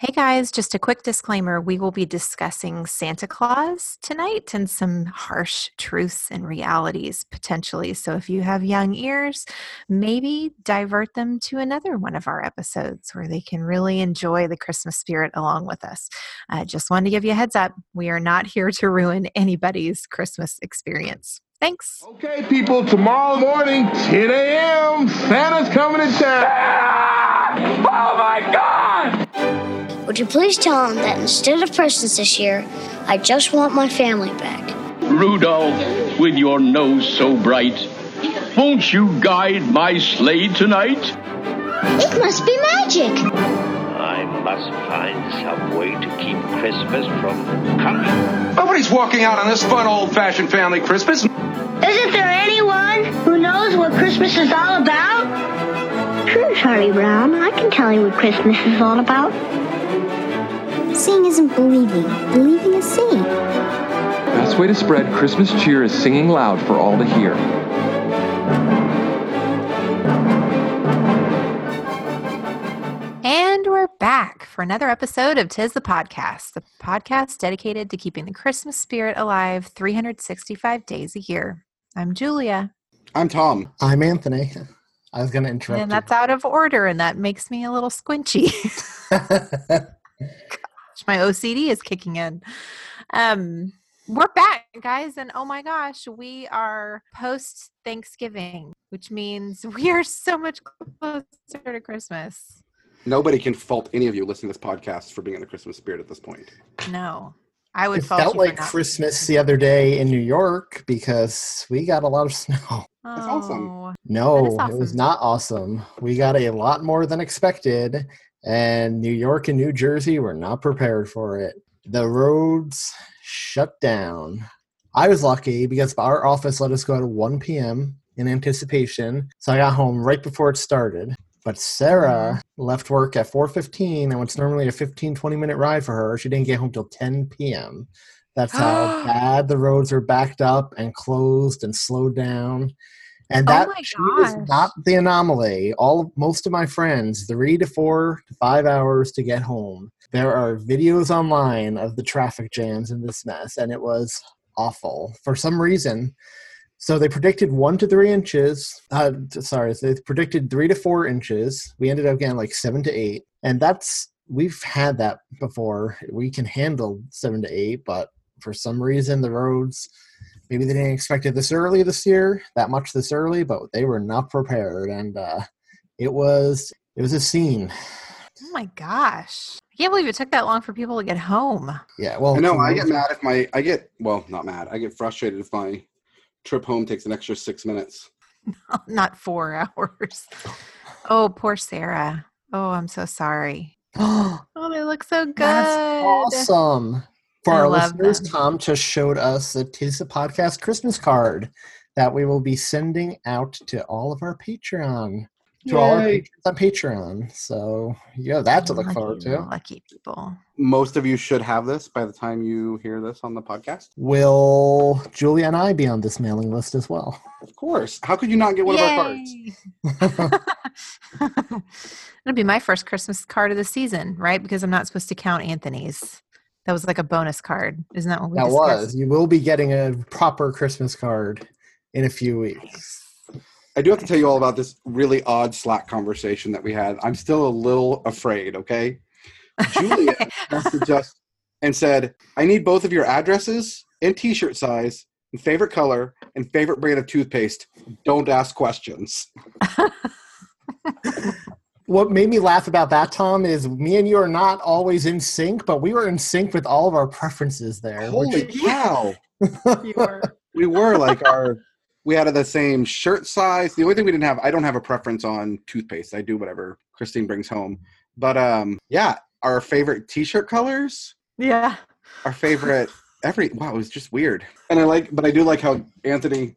Hey guys, just a quick disclaimer. We will be discussing Santa Claus tonight and some harsh truths and realities potentially. So if you have young ears, maybe divert them to another one of our episodes where they can really enjoy the Christmas spirit along with us. I uh, just wanted to give you a heads up. We are not here to ruin anybody's Christmas experience. Thanks. Okay, people, tomorrow morning, 10 a.m., Santa's coming to town. Oh my God! Would you please tell him that instead of presents this year, I just want my family back? Rudolph, with your nose so bright, won't you guide my sleigh tonight? It must be magic. I must find some way to keep Christmas from coming. Nobody's walking out on this fun old fashioned family Christmas. Isn't there anyone who knows what Christmas is all about? Sure, Charlie Brown. I can tell you what Christmas is all about. Seeing isn't believing. Believing is seeing. Best way to spread Christmas cheer is singing loud for all to hear. And we're back for another episode of Tis the Podcast, the podcast dedicated to keeping the Christmas spirit alive 365 days a year. I'm Julia. I'm Thom. I'm Anthony. I was going to interrupt. And that's you. out of order, and that makes me a little squinchy. my OCD is kicking in. Um, we're back, guys, and oh my gosh, we are post Thanksgiving, which means we are so much closer to Christmas. Nobody can fault any of you listening to this podcast for being in the Christmas spirit at this point. No, I would. It felt like Christmas the other day in New York because we got a lot of snow. That's oh, awesome. No, awesome. it was not awesome. We got a lot more than expected, and New York and New Jersey were not prepared for it. The roads shut down. I was lucky because our office let us go at 1 p.m. in anticipation, so I got home right before it started. But Sarah mm-hmm. left work at 4:15, and what's normally a 15 20 minute ride for her, she didn't get home till 10 p.m. That's how bad the roads are backed up and closed and slowed down. And oh that oh is not the anomaly. All most of my friends, three to four to five hours to get home. There are videos online of the traffic jams in this mess, and it was awful for some reason. So they predicted one to three inches. Uh, sorry, they predicted three to four inches. We ended up getting like seven to eight, and that's we've had that before. We can handle seven to eight, but for some reason the roads maybe they didn't expect it this early this year, that much this early, but they were not prepared, and uh, it was it was a scene. Oh my gosh! I can't believe it took that long for people to get home. Yeah, well, I know. I get mad if my I get well, not mad. I get frustrated if my trip home takes an extra six minutes. not four hours. Oh, poor Sarah. Oh, I'm so sorry. oh, they look so good. That's awesome. For I our listeners, them. Thom just showed us the Tis the Podcast Christmas card that we will be sending out to all of our Patreon. To Yay. all our patrons on Patreon. So yeah, that to look lucky, forward to. Lucky people. Most of you should have this by the time you hear this on the podcast. Will Julia and I be on this mailing list as well? Of course. How could you not get one Yay. of our cards? It'll be my first Christmas card of the season, right? Because I'm not supposed to count Anthony's. That was like a bonus card. Isn't that what we That discussed? was. You will be getting a proper Christmas card in a few weeks. I do have to tell you all about this really odd Slack conversation that we had. I'm still a little afraid, okay? Julia messaged us and said, I need both of your addresses and t shirt size and favorite color and favorite brand of toothpaste. Don't ask questions. what made me laugh about that, Thom, is me and you are not always in sync, but we were in sync with all of our preferences there. Holy which... cow! you were. We were like our. We had the same shirt size. The only thing we didn't have, I don't have a preference on toothpaste. I do whatever Christine brings home. But um, yeah, our favorite T-shirt colors. Yeah. Our favorite every wow, it was just weird. And I like, but I do like how Anthony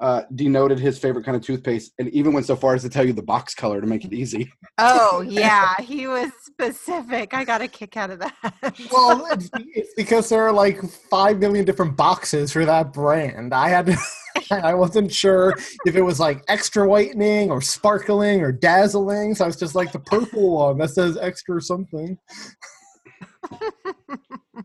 uh, denoted his favorite kind of toothpaste, and even went so far as to tell you the box color to make it easy. Oh yeah, he was specific. I got a kick out of that. well, it's, it's because there are like five million different boxes for that brand. I had to. I wasn't sure if it was like extra whitening or sparkling or dazzling. So I was just like the purple one that says extra something.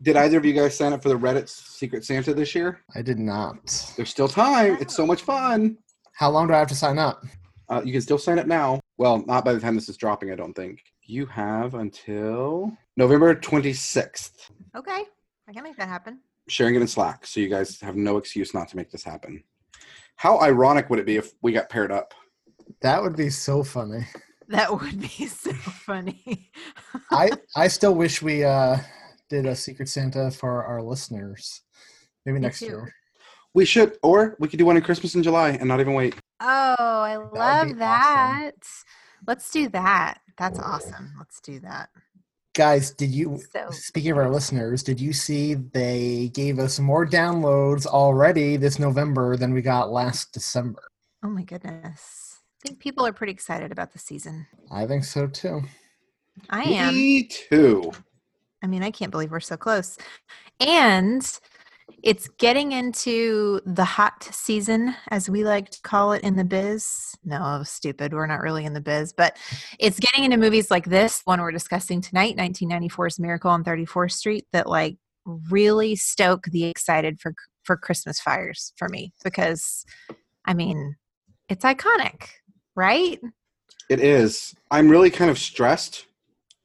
Did either of you guys sign up for the Reddit Secret Santa this year? I did not. There's still time. It's so much fun. How long do I have to sign up? Uh, you can still sign up now. Well, not by the time this is dropping, I don't think. You have until November 26th. Okay, I can make that happen. Sharing it in Slack, so you guys have no excuse not to make this happen. How ironic would it be if we got paired up? That would be so funny. That would be so funny. I I still wish we uh did a Secret Santa for our listeners. Maybe Me next too. year. We should, or we could do one in Christmas in July and not even wait. Oh, I be love awesome. that. Let's do that. That's awesome. Let's do that. Guys, did you So- speaking of our listeners, did you see they gave us more downloads already this November than we got last December? Oh my goodness. I think people are pretty excited about the season. I think so too. I am. Me too. I mean, I can't believe we're so close. And it's getting into the hot season, as we like to call it in the biz. No, stupid. We're not really in the biz, but it's getting into movies like this one we're discussing tonight, 1994's Miracle on 34th Street, that like really stoke the excited for for Christmas fires for me because I mean, it's iconic, right? It is. I'm really kind of stressed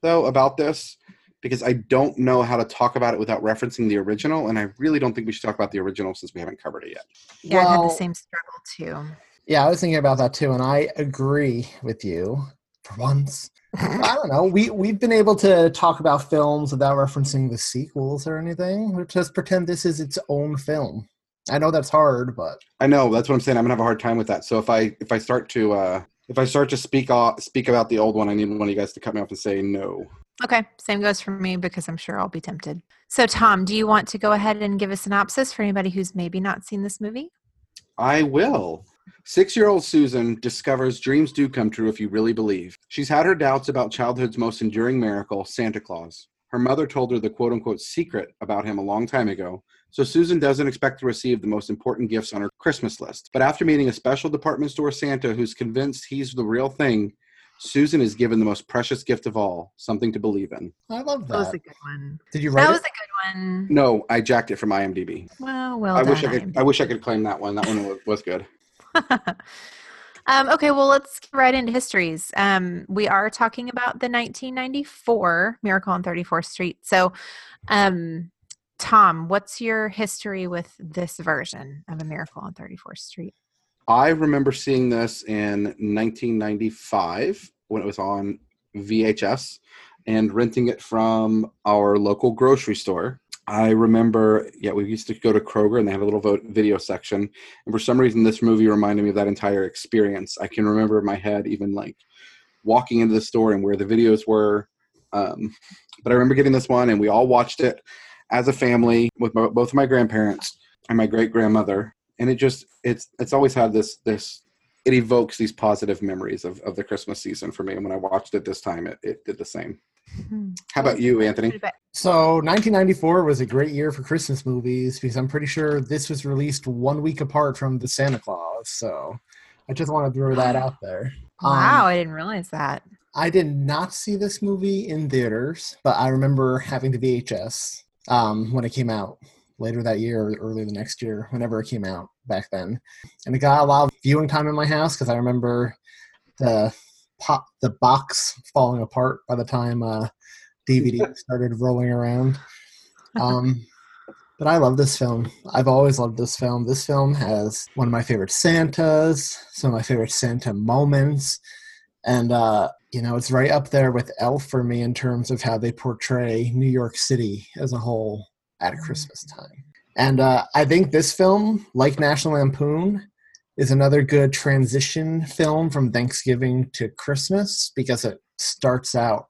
though about this because I don't know how to talk about it without referencing the original, and I really don't think we should talk about the original since we haven't covered it yet. Yeah, I've had the same struggle too. Yeah, I was thinking about that too, and I agree with you for once. I don't know. We we've been able to talk about films without referencing the sequels or anything. We just pretend this is its own film. I know that's hard, but I know that's what I'm saying. I'm gonna have a hard time with that. So if I if I start to uh, if I start to speak off, speak about the old one, I need one of you guys to cut me off and say no. Okay, same goes for me because I'm sure I'll be tempted. So, Thom, do you want to go ahead and give a synopsis for anybody who's maybe not seen this movie? I will. Six year old Susan discovers dreams do come true if you really believe. She's had her doubts about childhood's most enduring miracle, Santa Claus. Her mother told her the quote unquote secret about him a long time ago, so Susan doesn't expect to receive the most important gifts on her Christmas list. But after meeting a special department store Santa who's convinced he's the real thing, Susan is given the most precious gift of all something to believe in. I love That That was a good one. Did you write That was it? a good one. No, I jacked it from IMDb. Well, well I done. wish I could. I wish I could claim that one. That one was, was good. um, okay, well, let's get right into histories. Um, we are talking about the 1994 Miracle on 34th Street. So, um, Thom, what's your history with this version of A Miracle on 34th Street? I remember seeing this in 1995 when it was on VHS and renting it from our local grocery store. I remember, yeah, we used to go to Kroger and they had a little video section. And for some reason, this movie reminded me of that entire experience. I can remember in my head even like walking into the store and where the videos were. Um, but I remember getting this one and we all watched it as a family with my, both of my grandparents and my great grandmother and it just it's it's always had this this it evokes these positive memories of, of the christmas season for me and when i watched it this time it, it did the same how about you anthony So 1994 was a great year for Christmas movies because I'm pretty sure this was released one week apart from the Santa Claus. So I just want to throw that out there. Um, Wow, I didn't realize that. I did not see this movie in theaters, but I remember having the VHS um, when it came out later that year or early the next year, whenever it came out back then. And it got a lot of viewing time in my house because I remember the pop the box falling apart by the time uh, DVD started rolling around. Um, but I love this film. I've always loved this film. This film has one of my favorite Santas, some of my favorite Santa moments, and uh, you know it's right up there with Elf for me in terms of how they portray New York City as a whole at Christmas time. And uh, I think this film, like National Lampoon, is another good transition film from Thanksgiving to Christmas because it starts out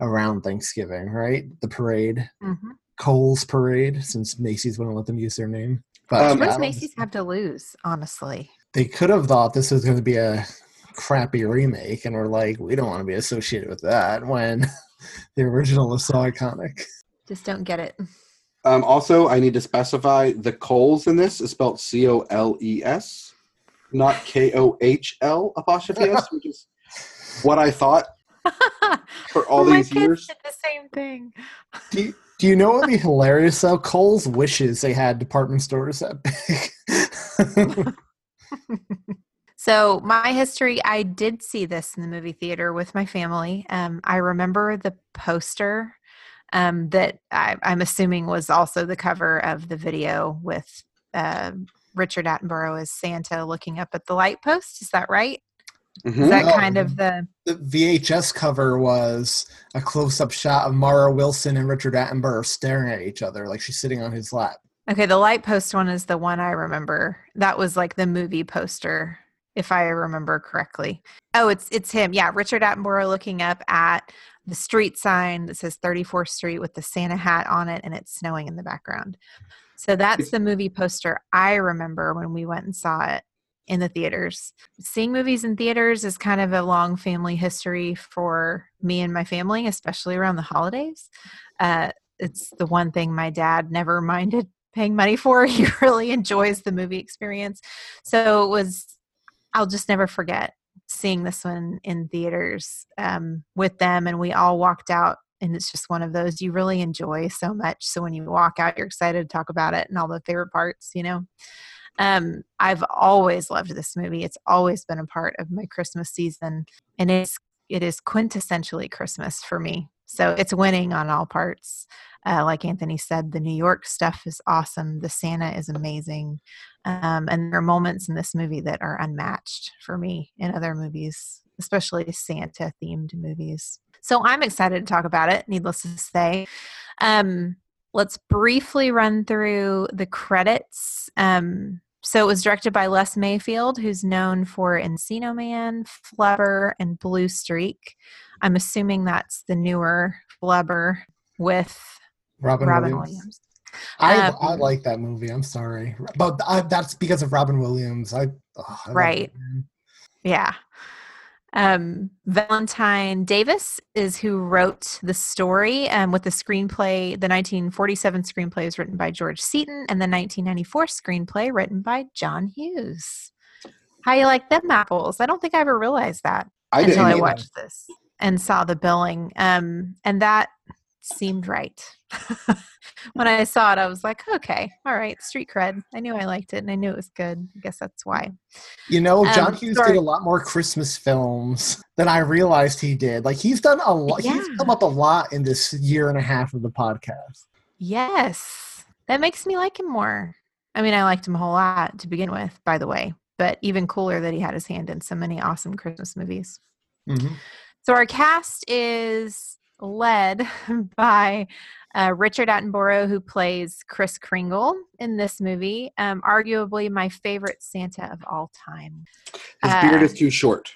around Thanksgiving, right? The parade, Mm-hmm. Cole's parade, since Macy's wouldn't let them use their name. But Um, what does Macy's have to lose, honestly? they could have thought this was going to be a crappy remake, and we're like, we don't want to be associated with that when the original is so iconic. Just don't get it. Um, also i need to specify the coles in this is spelled c-o-l-e-s not k-o-h-l apostrophe s which is what i thought for all my these kids years did the same thing. Do you, Do you know what would be hilarious though? Cole's wishes they had department stores that big. So, my history, I did see this in the movie theater with my family. Um, I remember the poster um, that I, am assuming was also the cover of the video with uh, Richard Attenborough as Santa looking up at the light post. Is that right? Mm-hmm. Is that kind of the the VHS cover was a close up shot of Mara Wilson and Richard Attenborough staring at each other like she's sitting on his lap. Okay, the light post one is the one I remember. That was like the movie poster if I remember correctly. Oh, it's it's him. Yeah, Richard Attenborough looking up at the street sign that says 34th Street with the Santa hat on it and it's snowing in the background. So that's the movie poster I remember when we went and saw it in the theaters. Seeing movies in theaters is kind of a long family history for me and my family, especially around the holidays. Uh, it's the one thing my dad never minded paying money for. He really enjoys the movie experience. So it was I'll just never forget seeing this one in theaters um, with them, and we all walked out. And it's just one of those you really enjoy so much. So when you walk out, you're excited to talk about it and all the favorite parts, you know. Um, I've always loved this movie. It's always been a part of my Christmas season, and it's it is quintessentially Christmas for me. So it's winning on all parts. Uh, like Anthony said, the New York stuff is awesome. The Santa is amazing. Um, and there are moments in this movie that are unmatched for me in other movies, especially Santa themed movies. So I'm excited to talk about it, needless to say. Um, let's briefly run through the credits. Um, so it was directed by Les Mayfield, who's known for Encino Man, Flubber, and Blue Streak. I'm assuming that's the newer Flubber with Robin, Robin Williams. Williams. I um, I like that movie. I'm sorry, but I, that's because of Robin Williams. I, oh, I right. Yeah. Um, Valentine Davies is who wrote the story um, with the screenplay. The 1947 screenplay is written by George Seaton, and the 1994 screenplay written by John Hughes. How you like them apples? I don't think I ever realized that I until I watched this and saw the billing. Um, and that seemed right. When I saw it, I was like, okay, all right, street cred. I knew I liked it and I knew it was good. I guess that's why. You know, John um, Hughes sorry. did a lot more Christmas films than I realized he did. Like he's done a lot, yeah. he's come up a lot in this year and a half of the podcast. Yes. That makes me like him more. I mean, I liked him a whole lot to begin with, by the way, but even cooler that he had his hand in so many awesome Christmas movies. Mm-hmm. So our cast is led by uh, Richard Attenborough, who plays Kris Kringle in this movie. Um, arguably my favorite Santa of all time. His uh, beard is too short.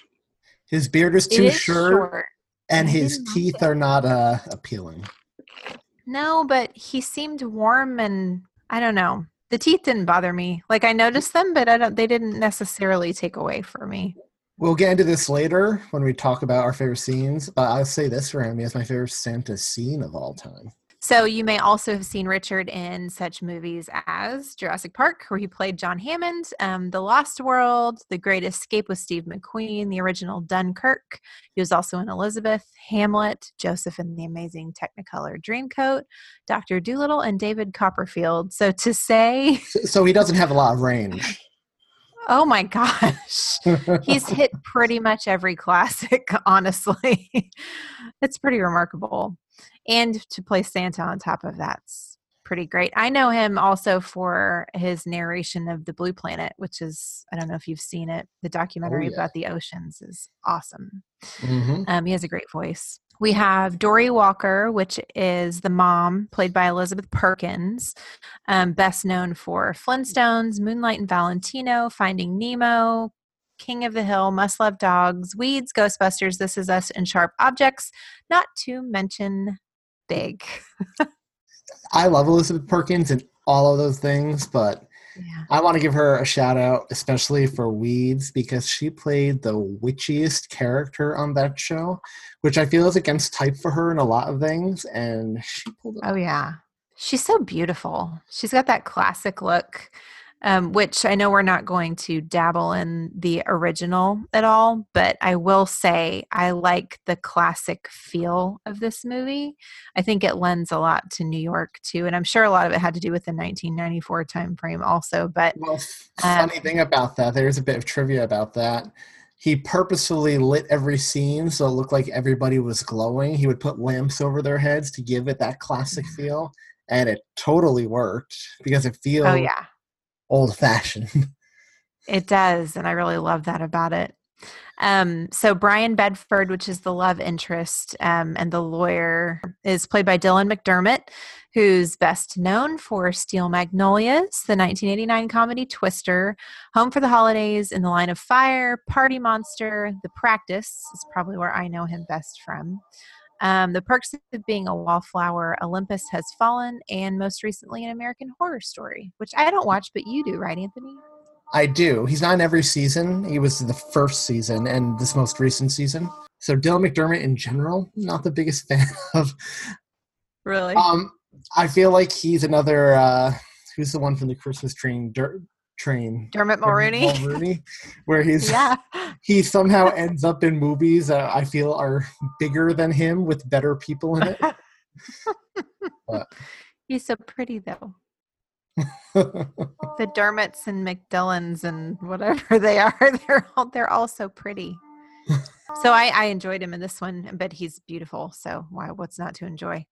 His beard is too is short, short, and his teeth are not uh, appealing. No, but he seemed warm and I don't know. The teeth didn't bother me. Like I noticed them, but I don't. They didn't necessarily take away for me. We'll get into this later when we talk about our favorite scenes, but I'll say this for him: he has my favorite Santa scene of all time. So you may also have seen Richard in such movies as Jurassic Park, where he played John Hammond, um, The Lost World, The Great Escape with Steve McQueen, the original Dunkirk. He was also in Elizabeth, Hamlet, Joseph and the Amazing Technicolor Dreamcoat, Doctor Dolittle, and David Copperfield. So to say, so he doesn't have a lot of range. Oh my gosh. He's hit pretty much every classic, honestly. it's pretty remarkable. And to play Santa on top of that's pretty great. I know him also for his narration of The Blue Planet, which is, I don't know if you've seen it, the documentary oh, yeah. about the oceans is awesome. Mm-hmm. Um, he has a great voice. We have Dorey Walker, which is the mom, played by Elizabeth Perkins, um, best known for Flintstones, Moonlight and Valentino, Finding Nemo, King of the Hill, Must Love Dogs, Weeds, Ghostbusters, This Is Us, and Sharp Objects, not to mention Big. I love Elizabeth Perkins and all of those things, but yeah. I want to give her a shout out, especially for Weeds, because she played the witchiest character on that show, which I feel is against type for her in a lot of things. And she pulled it. Oh, yeah. She's so beautiful. She's got that classic look. Um, which I know we're not going to dabble in the original at all, but I will say I like the classic feel of this movie. I think it lends a lot to New York too, and I'm sure a lot of it had to do with the 1994 time frame also. But well, funny um, thing about that, there's a bit of trivia about that. He purposefully lit every scene so it looked like everybody was glowing. He would put lamps over their heads to give it that classic mm. feel, and it totally worked because it feels oh yeah old fashioned. it does, and I really love that about it. Um, so Brian Bedford, which is the love interest, um, and the lawyer is played by Dylan McDermott, who's best known for Steel Magnolias, the 1989 comedy Twister, Home for the Holidays, In the Line of Fire, Party Monster, The Practice is probably where I know him best from. Um, the Perks of Being a Wallflower, Olympus Has Fallen, and most recently an American Horror Story, which I don't watch, but you do, right, Anthony? I do. He's not in every season. He was the first season and this most recent season. So Dylan McDermott in general, not the biggest fan of. Really? Um, I feel like he's another. Uh, who's the one from the Christmas train? Dirt, train. Dermot Mulroney. Dermot Mulroney, where he's yeah. he somehow ends up in movies that I feel are bigger than him with better people in it. but. He's so pretty though. the Dermots and McDillans and whatever they are, they're all they're all so pretty. So I, I enjoyed him in this one, but he's beautiful. So why what's not to enjoy?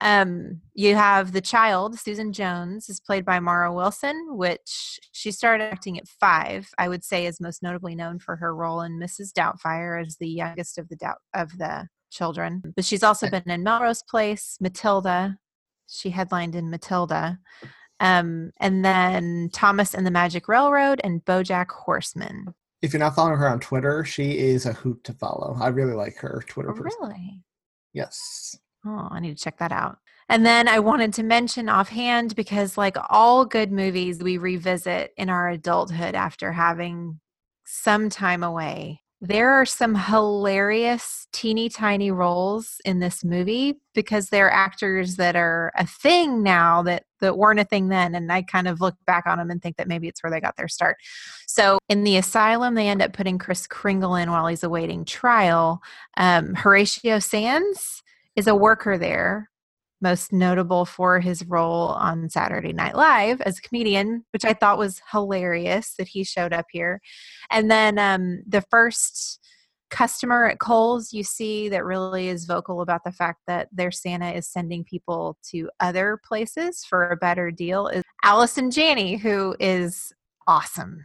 Um, you have the child, Susan Jones, is played by Mara Wilson, which she started acting at five. I would say is most notably known for her role in Mrs. Doubtfire as the youngest of the doubt of the children. But she's also been in Melrose Place, Matilda. She headlined in Matilda. Um, and then Thomas and the Magic Railroad and Bojack Horseman. If you're not following her on Twitter, she is a hoot to follow. I really like her Twitter. Oh, really? Yes. Oh, I need to check that out. And then I wanted to mention offhand because, like all good movies, we revisit in our adulthood after having some time away. There are some hilarious, teeny tiny roles in this movie because they're actors that are a thing now that, that weren't a thing then. And I kind of look back on them and think that maybe it's where they got their start. So in the asylum, they end up putting Kris Kringle in while he's awaiting trial. Um, Horatio Sands is a worker there most notable for his role on Saturday Night Live as a comedian, which I thought was hilarious that he showed up here. And then um, the first customer at Cole's you see that really is vocal about the fact that their Santa is sending people to other places for a better deal is Allison Janney, who is awesome.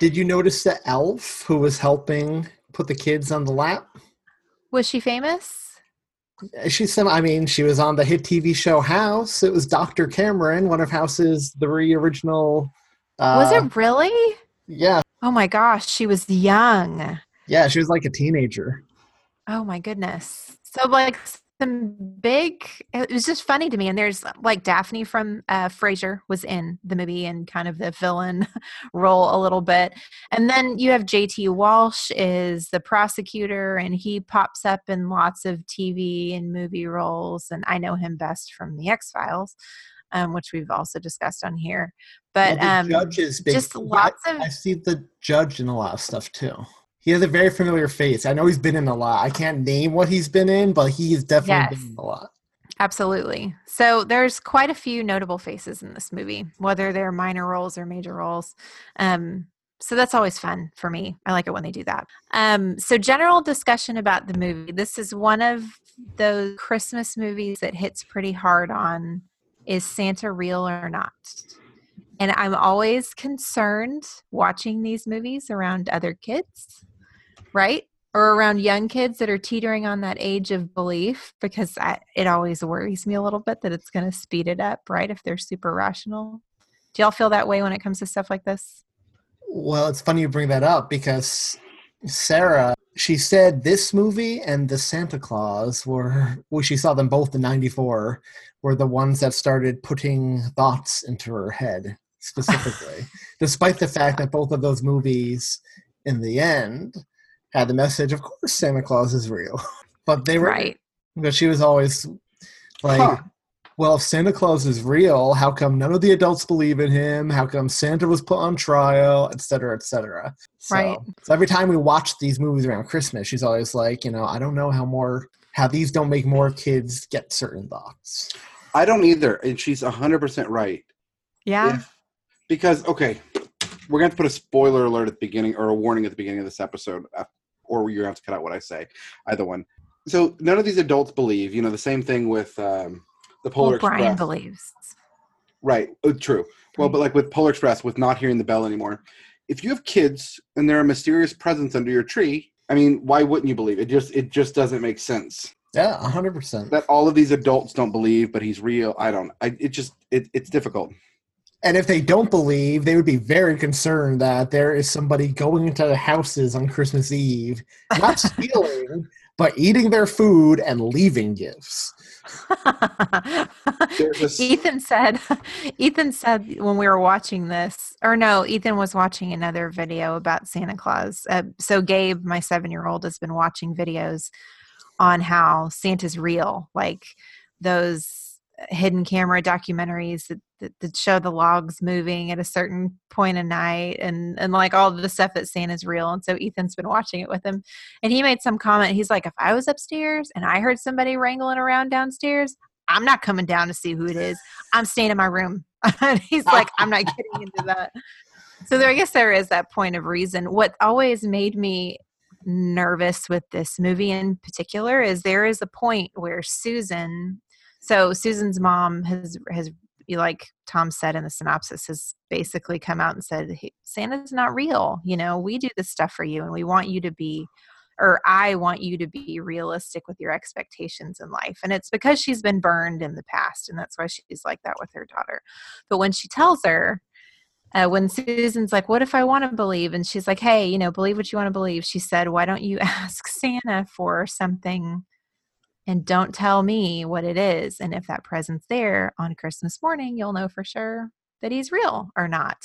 Did you notice the elf who was helping put the kids on the lap? Was she famous? She's some. I mean, she was on the hit TV show House. It was Dr. Cameron, one of House's three original. Uh, was it really? Yeah. Oh my gosh, she was young. Yeah, she was like a teenager. Oh my goodness. So like some big it was just funny to me and there's like daphne from uh frasier was in the movie and kind of the villain role a little bit. And then you have jt walsh is the prosecutor and he pops up in lots of tv and movie roles and i know him best from the x files um, which we've also discussed on here. But well, um judges just lots I, of i see the judge in a lot of stuff too he has a very familiar face. I know he's been in a lot. I can't name what he's been in, but he's definitely yes. been in a lot. Absolutely. So there's quite a few notable faces in this movie, whether they're minor roles or major roles. Um, so that's always fun for me. I like it when they do that. Um, so general discussion about the movie. This is one of those Christmas movies that hits pretty hard on is Santa real or not? And I'm always concerned watching these movies around other kids right? Or around young kids that are teetering on that age of belief, because I, it always worries me a little bit that it's going to speed it up, right? If they're super rational. Do y'all feel that way when it comes to stuff like this? Well, it's funny you bring that up because Sarah, she said this movie and the Santa Claus were, well, she saw them both in 94, were the ones that started putting thoughts into her head specifically, despite the fact that both of those movies, in the end, had the message, of course, Santa Claus is real. but they were right because she was always like, huh. well, if Santa Claus is real, how come none of the adults believe in him? How come Santa was put on trial, et cetera, et cetera? So, Right. So every time we watch these movies around Christmas, she's always like, you know, I don't know how more how these don't make more kids get certain thoughts. I don't either, and she's hundred percent right. Yeah. If- because okay, we're gonna have to put a spoiler alert at the beginning or a warning at the beginning of this episode, uh, or you're gonna have to cut out what I say. Either one. So none of these adults believe. You know, the same thing with um, the Polar Well, Brian believes. Right. Uh, true. Well, but like with Polar Express, with not hearing the bell anymore, if you have kids and there are a mysterious presents under your tree, I mean, why wouldn't you believe it? Just it just doesn't make sense Yeah, hundred percent. that all of these adults don't believe, but he's real. I don't. I it just it, it's difficult. And if they don't believe, they would be very concerned that there is somebody going into their houses on Christmas Eve, not stealing, but eating their food and leaving gifts. This- Ethan said, Ethan said when we were watching this, or no, Ethan was watching another video about Santa Claus. Uh, so Gabe, my seven-year-old, has been watching videos on how Santa's real, like those hidden camera documentaries that, that, that show the logs moving at a certain point of night and and like all the stuff that's that Santa's real. And so Ethan's been watching it with him, and he made some comment. He's like, if I was upstairs and I heard somebody wrangling around downstairs, I'm not coming down to see who it is. I'm staying in my room. and he's like, I'm not getting into that. So there, I guess there is that point of reason. What always made me nervous with this movie in particular is there is a point where Susan, so Susan's mom has has like Thom said in the synopsis has basically come out and said "Hey, Santa's not real. You know, we do this stuff for you, and we want you to be or I want you to be realistic with your expectations in life. And it's because she's been burned in the past, and that's why she's like that with her daughter. But when she tells her, uh, when Susan's like, What if I want to believe? And she's like, Hey, you know, believe what you want to believe. She said, Why don't you ask Santa for something and don't tell me what it is? And if that present's there on Christmas morning, you'll know for sure that he's real or not.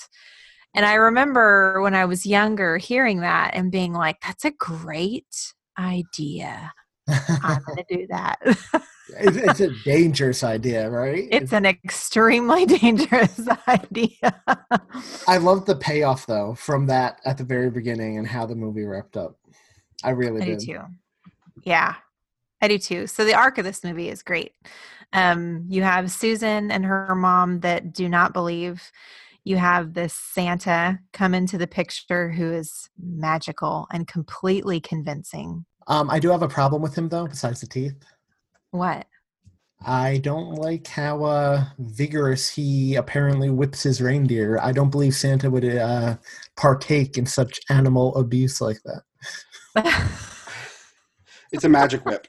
And I remember when I was younger hearing that and being like, that's a great idea. I'm going to do that. it's, it's a dangerous idea, right? it's an extremely dangerous idea. I love the payoff though from that at the very beginning and how the movie wrapped up. I really I do did. too. Yeah, I do too. So the arc of this movie is great. Um, you have Susan and her mom that do not believe. You have this Santa come into the picture who is magical and completely convincing. Um, I do have a problem with him though, besides the teeth. What? I don't like how uh, vigorous he apparently whips his reindeer. I don't believe Santa would uh, partake in such animal abuse like that. It's a magic whip.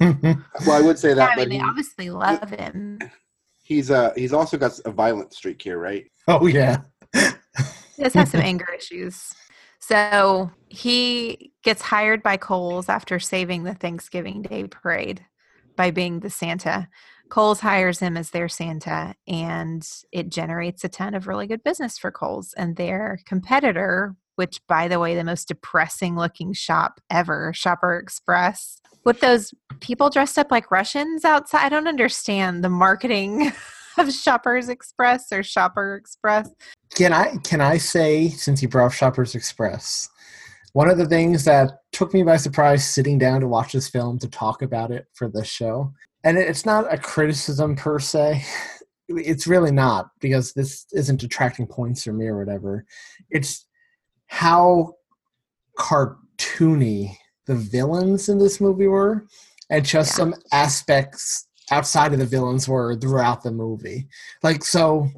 Well, I would say Yeah, that, I but mean, they he, obviously love him. he's uh he's also got a violent streak here, right? oh yeah. He does have some anger issues. So he gets hired by Coles after saving the Thanksgiving Day parade by being the Santa. Coles hires him as their Santa, and it generates a ton of really good business for Coles. And their competitor, which, by the way, the most depressing looking shop ever, Shopper Express, with those people dressed up like Russians outside. I don't understand the marketing of Shoppers Express or Shopper Express. Can I can I say since you brought up Shoppers Express, one of the things that took me by surprise sitting down to watch this film to talk about it for this show, and it's not a criticism per se. It's really not because this isn't detracting points from me or whatever. It's how cartoony the villains in this movie were, and just Yeah. some aspects outside of the villains were throughout the movie. Like so,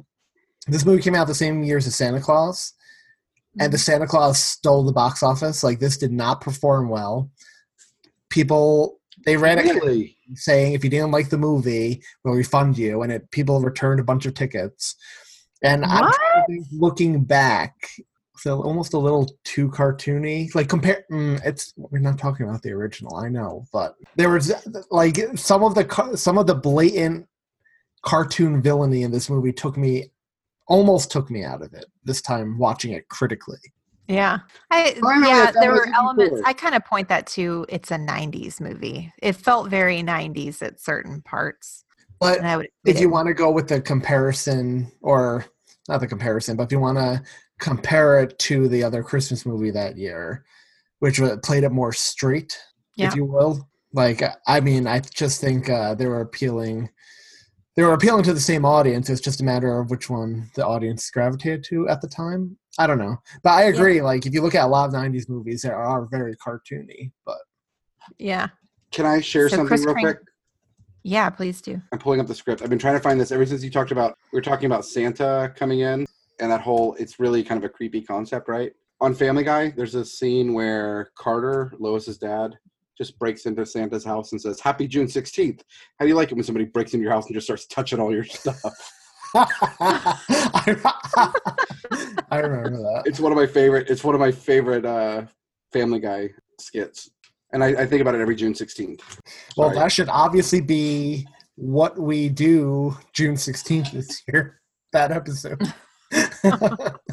this movie came out the same years as Santa Claus, and the mm-hmm. Santa Claus stole the box office. Like this did not perform well. People they ran it Really? saying if you didn't like the movie, we'll refund you, and it people returned a bunch of tickets. And I'm What? trying to think, looking back, so almost a little too cartoony. Like compare, mm, it's we're not talking about the original, I know, but there was like some of the some of the blatant cartoon villainy in this movie took me almost took me out of it this time watching it critically. Yeah. I yeah, there were elements. I kind of point that to it's a 90s movie. It felt very 90s at certain parts. But if you want to go with the comparison, or not the comparison, but if you want to compare it to the other Christmas movie that year, which wa- played it more straight, Yeah. if you will. Like, I mean, I just think uh, they were appealing. They were appealing to the same audience. It's just a matter of which one the audience gravitated to at the time. I don't know, but I agree. Like, if you look at a lot of '90s movies, they are very cartoony. But yeah, Can I share So something Chris real Crane- quick? yeah, please do. I'm pulling up the script. I've been trying to find this ever since you talked about we are talking about Santa coming in and that whole it's really kind of a creepy concept, right? On Family Guy, there's a scene where Carter, Lois's dad, just breaks into Santa's house and says, Happy June 16th. How do you like it when somebody breaks into your house and just starts touching all your stuff? I remember that. It's one of my favorite it's one of my favorite uh Family Guy skits. And I, I think about it every June 16th. Well, Sorry. that should obviously be what we do June 16th this year. That episode.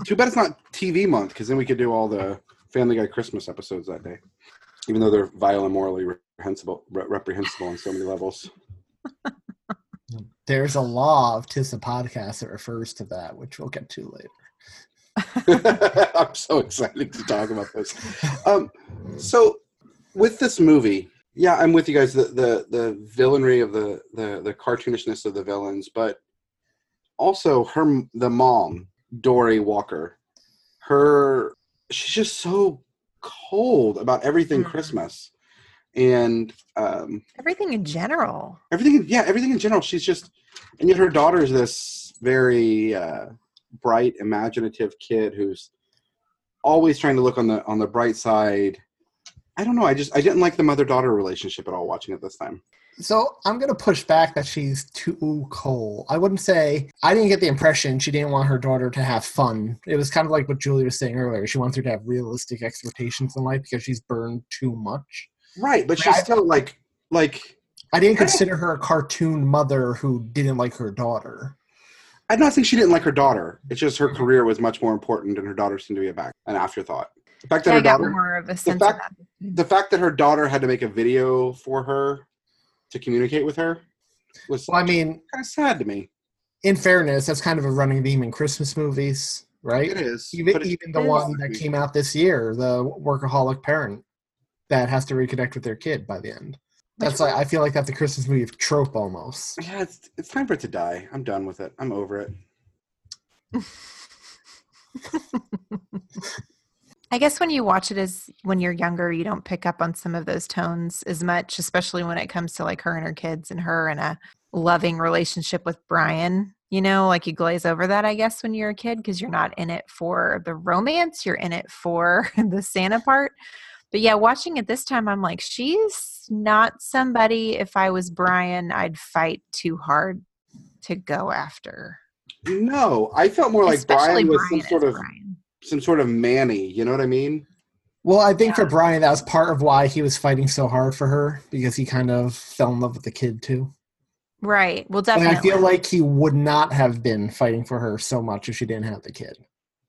Too bad it's not TV month because then we could do all the Family Guy Christmas episodes that day, even though they're vile and morally reprehensible, re- reprehensible on so many levels. There's a law of Tis the podcast that refers to that, which we'll get to later. I'm so excited to talk about this. Um, so, with this movie, yeah, I'm with you guys. The the, the villainry of the, the the cartoonishness of the villains, but also her the mom, Dorey Walker, her she's just so cold about everything Mhm. Christmas, and um, Everything in general. everything yeah everything in general she's just and yet her daughter is this very uh, bright imaginative kid who's always trying to look on the on the bright side i don't know i just i didn't like the mother daughter relationship at all watching it this time So I'm going to push back that she's too cold. I wouldn't say, I didn't get the impression she didn't want her daughter to have fun. It was kind of like what Julie was saying earlier. She wants her to have realistic expectations in life because she's burned too much. right but she's I- still like like I didn't consider her a cartoon mother who didn't like her daughter. i'm not saying she didn't like her daughter it's just her career was much more important and her daughter seemed to be a back an afterthought the fact that I her daughter more of a sense fact- of that. the fact that her daughter had to make a video for her to communicate with her was Well, I mean, kind of sad to me in fairness, that's kind of a running theme in Christmas movies, right? it is Even even the one that came out this year, the workaholic parent that has to reconnect with their kid by the end. That's like I feel like that's a Christmas movie trope almost. Yeah, it's it's time for it to die. I'm done with it. I'm over it. I guess when you watch it as when you're younger, you don't pick up on some of those tones as much, especially when it comes to like her and her kids and her in a loving relationship with Brian. You know, like you glaze over that, I guess, when you're a kid because you're not in it for the romance, you're in it for the Santa part. But yeah, watching it this time, I'm like, she's not somebody, if I was Brian, I'd fight too hard to go after. No, I felt more like Brian was some sort of Brian. Some sort of Manny. You know what I mean? Well, I think for Brian that was part of why he was fighting so hard for her because he kind of fell in love with the kid too. Right. Well, And definitely. I feel like he would not have been fighting for her so much if she didn't have the kid.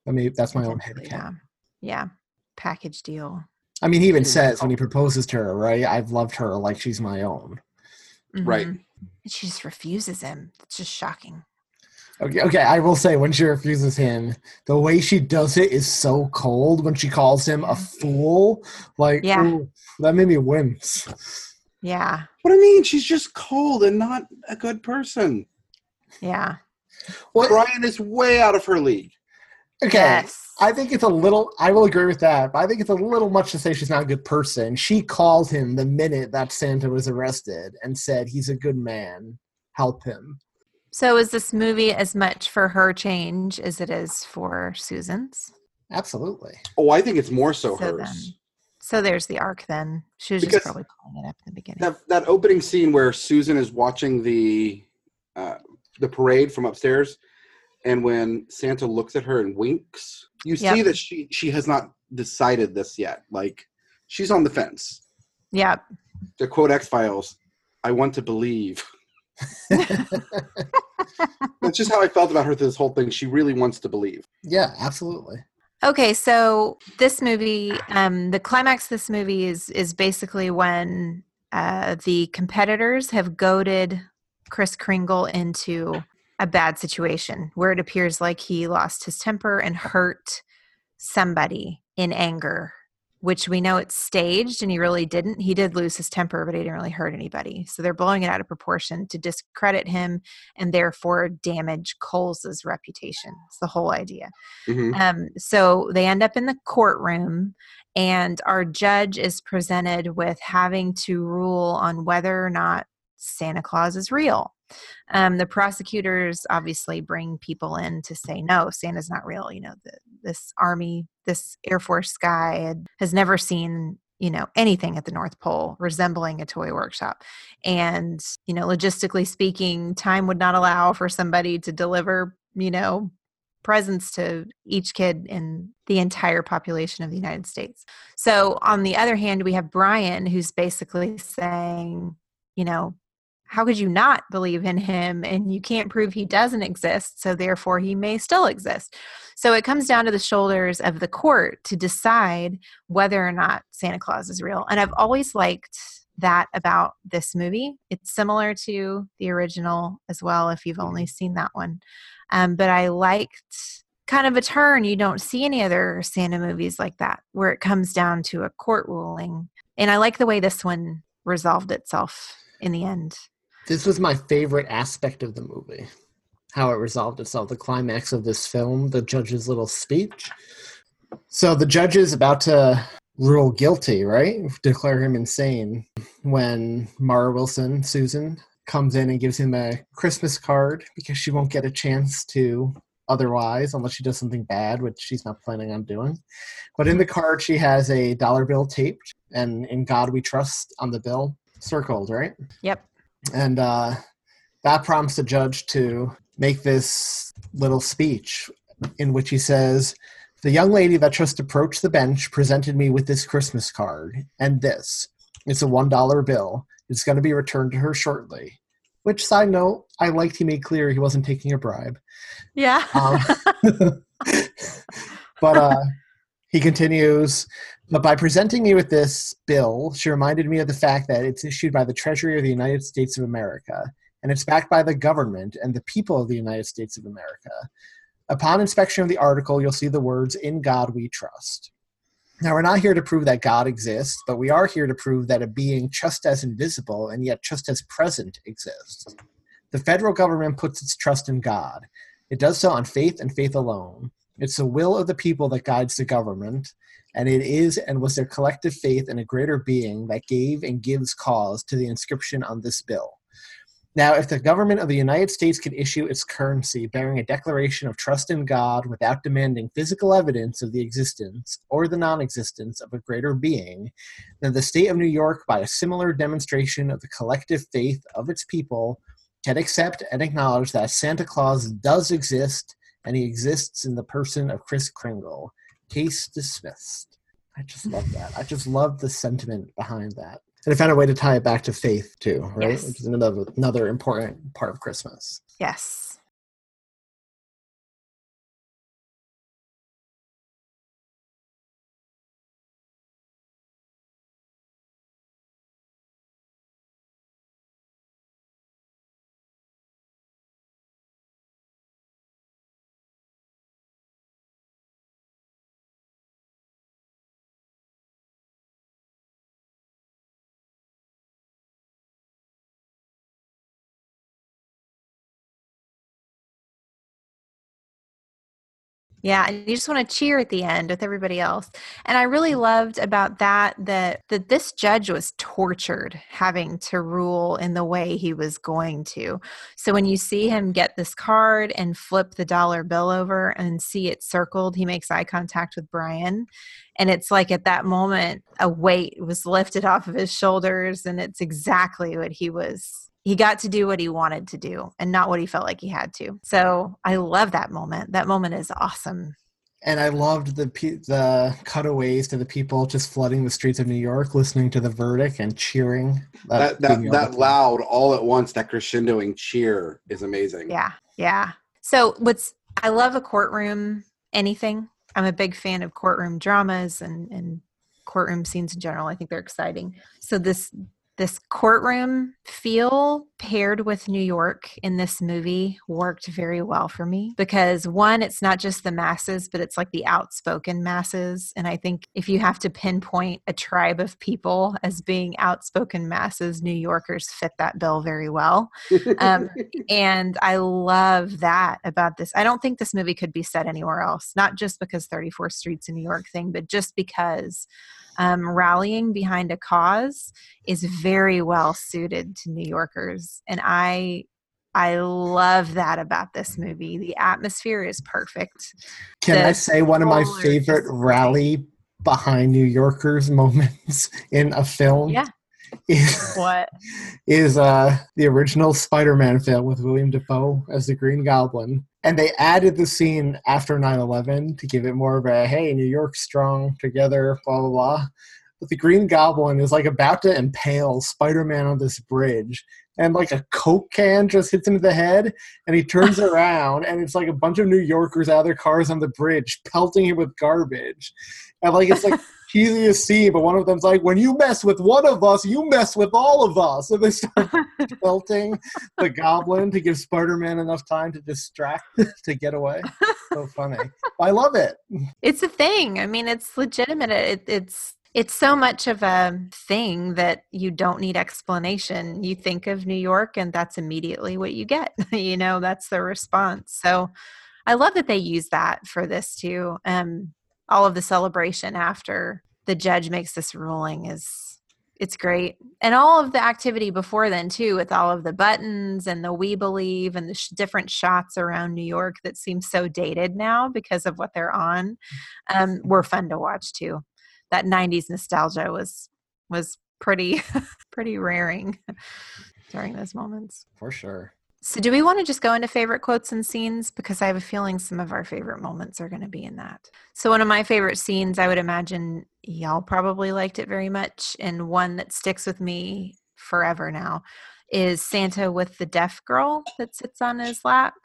I mean, that's my own head. Yeah. Yeah. Package deal. I mean, he even says when he proposes to her, right? I've loved her like she's my own. Right. Mhm. And she just refuses him. It's just shocking. Okay, okay. I will say when she refuses him, the way she does it is so cold. When she calls him a fool, like Yeah. ooh, that made me wince. Yeah. What I mean, she's just cold and not a good person. Yeah. Well, Brian is way out of her league. okay. Yes. I think it's a little. I will agree with that, but I think it's a little much to say she's not a good person. She called him the minute that Santa was arrested and said he's a good man. Help him. So is this movie as much for her change as it is for Susan's? Absolutely. Oh, I think it's more so, So hers. then- So there's the arc then. She was Because- just probably pulling it up in the beginning. That that opening scene where Susan is watching the uh, the parade from upstairs, and when Santa looks at her and winks, you Yep. see that she she has not decided this yet. Like she's on the fence. yeah. To quote X Files, "I want to believe." That's just how I felt about her through this whole thing. She really wants to believe. Yeah, absolutely. Okay, so this movie, um, the climax of this movie is is basically when uh, the competitors have goaded Kris Kringle into a bad situation where it appears like he lost his temper and hurt somebody in anger, which we know it's staged and he really didn't. He did lose his temper, but he didn't really hurt anybody. So they're blowing it out of proportion to discredit him and therefore damage Coles's reputation. It's the whole idea. Mhm. Um, so they end up in the courtroom, and our judge is presented with having to rule on whether or not Santa Claus is real. Um, the prosecutors obviously bring people in to say no, Santa's not real. You know, the, this army, this Air Force guy has never seen you know anything at the North Pole resembling a toy workshop, and you know, logistically speaking, time would not allow for somebody to deliver you know presents to each kid in the entire population of the United States. So, on the other hand, we have Brian who's basically saying, you know, how could you not believe in him and you can't prove he doesn't exist, so therefore he may still exist. So, it comes down to the shoulders of the court to decide whether or not Santa Claus is real. And I've always liked that about this movie. It's similar to the original as well, if you've only seen that one. Um, but I liked kind of a turn. You don't see any other Santa movies like that, where it comes down to a court ruling. And I like the way this one resolved itself in the end. This was my favorite aspect of the movie. How it resolved itself, the climax of this film, the judge's little speech. So the judge is about to rule guilty, right? Declare him insane when Mara Wilson, Susan, comes in and gives him a Christmas card because she won't get a chance to otherwise unless she does something bad, which she's not planning on doing. But in the card, she has a dollar bill taped and in God We Trust on the bill circled, right? Yep. And uh, that prompts the judge to make this little speech in which he says, The young lady that just approached the bench presented me with this Christmas card and this. It's a $1 bill. It's going to be returned to her shortly. Which, side note, I liked he made clear he wasn't taking a bribe. Yeah. Um, but uh, he continues, but by presenting me with this bill, she reminded me of the fact that it's issued by the Treasury of the United States of America, and it's backed by the government and the people of the United States of America. Upon inspection of the article, you'll see the words, In God We Trust. Now, we're not here to prove that God exists, but we are here to prove that a being just as invisible and yet just as present exists. The federal government puts its trust in God. It does so on faith and faith alone. It's the will of the people that guides the government, and it is and was their collective faith in a greater being that gave and gives cause to the inscription on this bill. Now, if the government of the United States could issue its currency bearing a declaration of trust in God without demanding physical evidence of the existence or the non existence of a greater being, then the state of New York, by a similar demonstration of the collective faith of its people, can accept and acknowledge that Santa Claus does exist and he exists in the person of Kris Kringle. Case dismissed. I just love that. I just love the sentiment behind that. And I found a way to tie it back to faith too, right? Yes. Which is another another important part of Christmas. Yes. Yeah, and you just want to cheer at the end with everybody else. And I really loved about that that that this judge was tortured having to rule in the way he was going to. So when you see him get this card and flip the dollar bill over and see it circled, he makes eye contact with Brian. And it's like at that moment a weight was lifted off of his shoulders and it's exactly what he was he got to do what he wanted to do and not what he felt like he had to. So I love that moment. That moment is awesome. And I loved the pe- the cutaways to the people just flooding the streets of New York, listening to the verdict and cheering. That that, being that loud all at once, that crescendoing cheer is amazing. Yeah. Yeah. So what's I love a courtroom anything. I'm a big fan of courtroom dramas and and courtroom scenes in general. I think they're exciting. So this this courtroom feel paired with New York in this movie worked very well for me because one, it's not just the masses, but it's like the outspoken masses. And I think if you have to pinpoint a tribe of people as being outspoken masses, New Yorkers fit that bill very well. Um, and I love that about this. I don't think this movie could be set anywhere else, not just because 34th Street's a New York thing, but just because um, rallying behind a cause is very well suited to New Yorkers, and I I love that about this movie. The atmosphere is perfect. Can The I say one of my favorite rally behind New Yorkers moments in a film? Yeah. Is, What? is uh the original Spider-Man film with Willem Dafoe as the Green Goblin. And they added the scene after 9-11 to give it more of a hey, New York strong together, blah blah blah. But the Green Goblin is like about to impale Spider-Man on this bridge. And like a Coke can just hits him in the head, and he turns around, and it's like a bunch of New Yorkers out of their cars on the bridge, pelting him with garbage. And like it's like cheesy to see, but one of them's like, "When you mess with one of us, you mess with all of us." And they start pelting the Goblin to give Spider-Man enough time to distract to get away. So funny. I love it. It's a thing. I mean, it's legitimate. It, it's it's so much of a thing that you don't need explanation. You think of New York, and that's immediately what you get. you know, that's the response. So, I love that they use that for this too. Um, all of the celebration after the judge makes this ruling is it's great. And all of the activity before then too with all of the buttons and the we believe and the sh- different shots around new york that seem so dated now because of what they're on um, were fun to watch too. That 90s nostalgia was was pretty pretty raring during those moments. For sure. So do we want to just go into favorite quotes and scenes? Because i have a feeling some of our favorite moments are going to be in that. So one of my favorite scenes i would imagine y'all probably liked it very much and one that sticks with me forever now is santa with the deaf girl that sits on his lap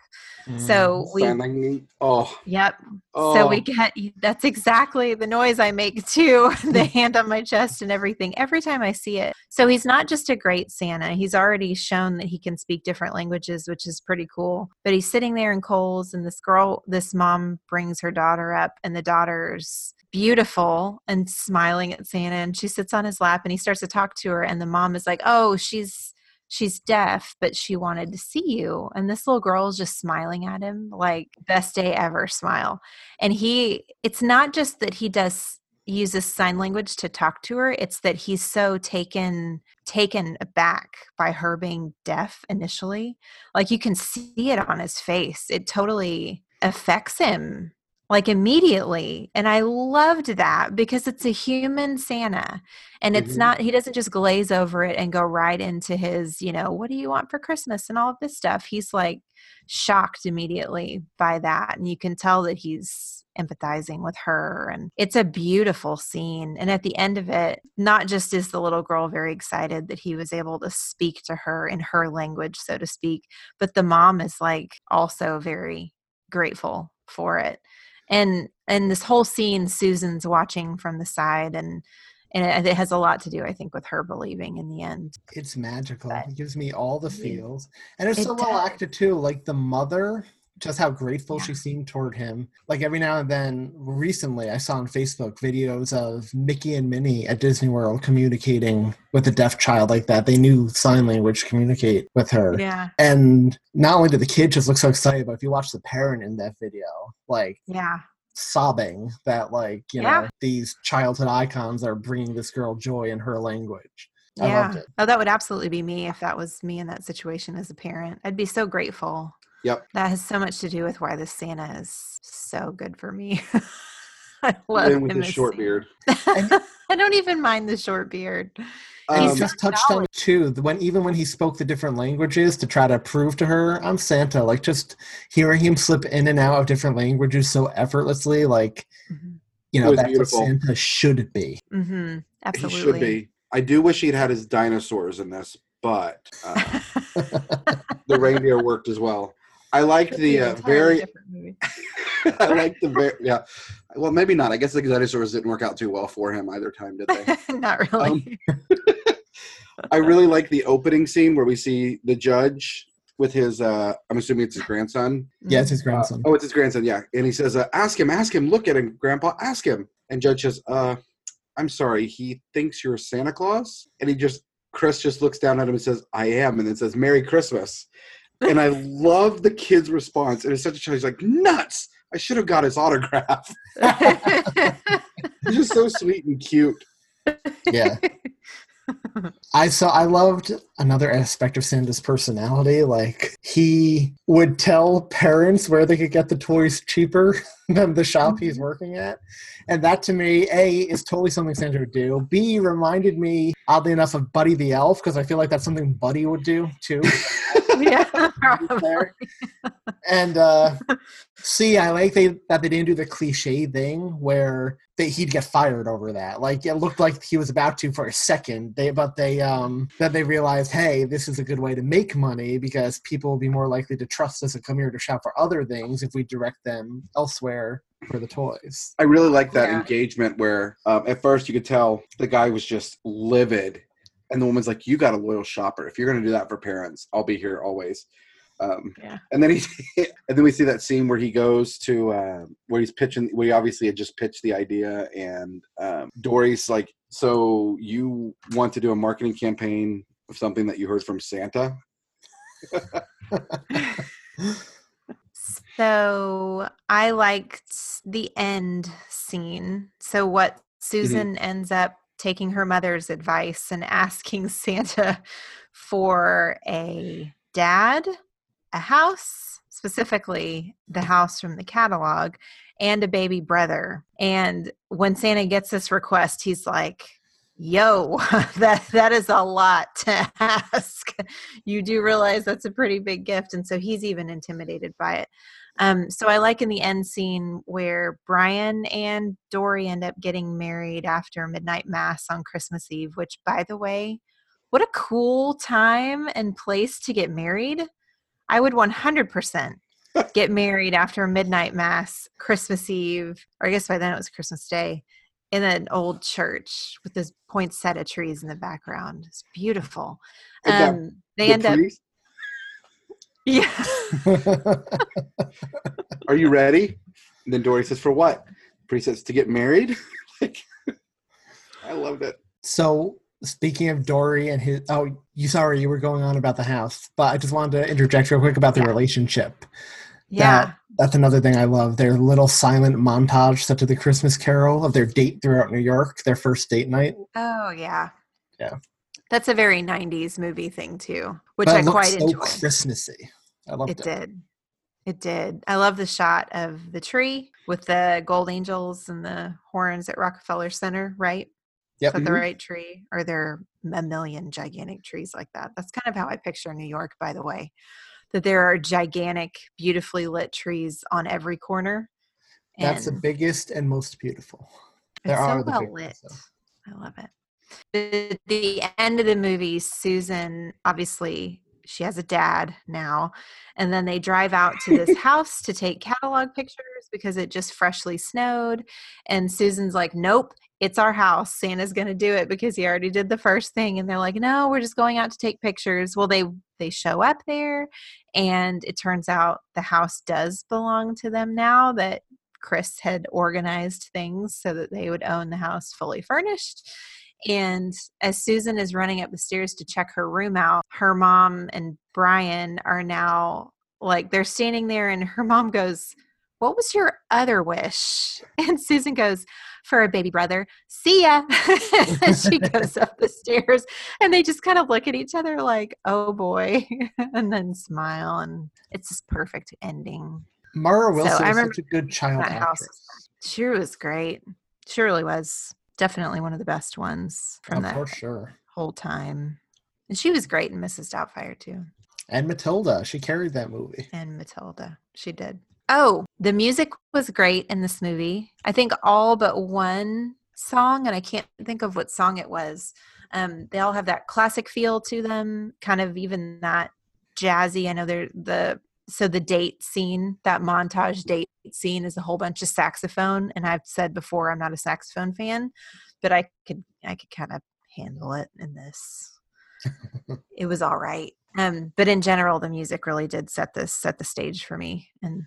Mm, oh. so we oh, Yep. oh. So we get that's exactly the noise I make too, the hmm. hand on my chest and everything every time I see it. So he's not just a great Santa. He's already shown that he can speak different languages, which is pretty cool. But he's sitting there in Cole's and this girl, this mom brings her daughter up and the daughter's beautiful and smiling at Santa and she sits on his lap and he starts to talk to her and the mom is like, "Oh, she's she's deaf, but she wanted to see you. And this little girl is just smiling at him, like best day ever smile. And he, it's not just that he does uses sign language to talk to her it's that he's so taken taken aback by her being deaf initially like you can see it on his face it totally affects him like immediately and i loved that because it's a human santa and it's Mhm. not he doesn't just glaze over it and go right into his you know what do you want for christmas? and all of this stuff. He's like shocked immediately by that and you can tell that he's empathizing with her and it's a beautiful scene and at the end of it not just is the little girl very excited that he was able to speak to her in her language so to speak but the mom is like also very grateful for it and and this whole scene susan's watching from the side and and it, has a lot to do i think with her believing in the end It's magical. But- It gives me all the feels. And it's It so well acted too. Like the mother, just how grateful Yeah. she seemed toward him. Like every now and then, recently, I saw on Facebook videos of Mickey and Minnie at Disney World communicating with a deaf child like that. They knew sign language to communicate with her. yeah And not only did the kid just look so excited, but if you watch the parent in that video, like yeah sobbing that like you know these childhood icons are bringing this girl joy in her language. I yeah loved it. oh that would absolutely be me if that was me in that situation as a parent i'd be so grateful Yep. that has so much to do with why the santa is so good for me i love And with him his short Santa. beard. i don't even mind the short beard he Um, just touched on it too. When even when he spoke the different languages to try to prove to her, "I'm Santa." Like just hearing him slip in and out of different languages so effortlessly, like Mhm. you know was that's beautiful. what Santa should be. hmm absolutely He should be. I do wish he'd had his dinosaurs in this, but uh, the reindeer worked as well. I liked the uh, very. I liked the very. Yeah. Well, maybe not. I guess the dinosaurs didn't work out too well for him either time, did they? not really Um, I really like the opening scene where we see the judge with his uh I'm assuming it's his grandson. Yeah, it's his grandson. Uh, oh, it's his grandson, yeah. And he says, uh, ask him, ask him, look at him, grandpa, ask him. And judge says, uh, I'm sorry, he thinks you're Santa Claus? And he just Kris just looks down at him and says, I am, and then says, Merry Christmas. And I love the kid's response. And it's such a child. He's like, nuts. I should have got his autograph. He's just so sweet and cute. Yeah. I saw I loved another aspect of Santa's personality. Like he would tell parents where they could get the toys cheaper than the shop he's mm-hmm. working at. And that to me, A, is totally something Santa would do. B reminded me, oddly enough, of Buddy the Elf, because I feel like that's something Buddy would do too. yeah. and uh see i like they that they didn't do the cliche thing where they, he'd get fired over that like it looked like he was about to for a second they but they um then they realized hey this is a good way to make money because people will be more likely to trust us and come here to shop for other things if we direct them elsewhere for the toys I really like that yeah. engagement where um, at first you could tell the guy was just livid and the woman's like, "You got a loyal shopper. If you're going to do that for parents, I'll be here always." Um, yeah. And then he, and then we see that scene where he goes to uh, where he's pitching. Where he obviously had just pitched the idea, and um, Dorey's like, "So you want to do a marketing campaign of something that you heard from Santa?" so I liked the end scene. So what. Susan mm-hmm. ends up taking her mother's advice and asking Santa for a dad, a house, specifically the house from the catalog, and a baby brother. And when Santa gets this request, he's like, Yo, that that is a lot to ask. You do realize that's a pretty big gift, and so he's even intimidated by it. Um, so I like in the end scene where Brian and Dorey end up getting married after midnight mass on Christmas Eve, which, by the way, what a cool time and place to get married. I would 100% get married after midnight mass, Christmas Eve, or I guess by then it was Christmas Day, in an old church with this poinsettia trees in the background. It's beautiful. Um, they the end trees? up yeah. Are you ready? And then Dorey says, "For what?" Pretty says, "To get married." like, I loved it. So speaking of Dorey and his, oh, you sorry you were going on about the house, but I just wanted to interject real quick about the yeah. relationship. Yeah. That, that's another thing I love. Their little silent montage set to the Christmas Carol of their date throughout New York, their first date night. Oh yeah. Yeah. That's a very '90s movie thing too, which I quite so enjoyed. Christmassy. I loved it. It did. It did. I love the shot of the tree with the gold angels and the horns at Rockefeller Center, right? Yep. Is that mm-hmm. the right tree? Or there a million gigantic trees like that? That's kind of how I picture New York, by the way. That there are gigantic, beautifully lit trees on every corner. That's the biggest and most beautiful. There are so the well biggest, lit. So. I love it. The, the end of the movie, Susan obviously she has a dad now and then they drive out to this house to take catalog pictures because it just freshly snowed and susan's like nope it's our house santa's going to do it because he already did the first thing and they're like no we're just going out to take pictures well they they show up there and it turns out the house does belong to them now that kris had organized things so that they would own the house fully furnished and as Susan is running up the stairs to check her room out, her mom and Brian are now like they're standing there, and her mom goes, What was your other wish? And Susan goes, For a baby brother. See ya. she goes up the stairs, and they just kind of look at each other like, Oh boy, and then smile. And it's this perfect ending. Mara Wilson so I remember such a good child actress. She was great. She really was definitely one of the best ones from oh, that for sure. whole time. And she was great in Mrs. Doubtfire too. And Matilda, she carried that movie. And Matilda, she did. Oh, the music was great in this movie. I think all but one song, and I can't think of what song it was. Um, they all have that classic feel to them, kind of even that jazzy. I know they're the so the date scene, that montage date scene is a whole bunch of saxophone. And I've said before I'm not a saxophone fan, but I could I could kind of handle it in this. it was all right. Um, but in general, the music really did set this set the stage for me and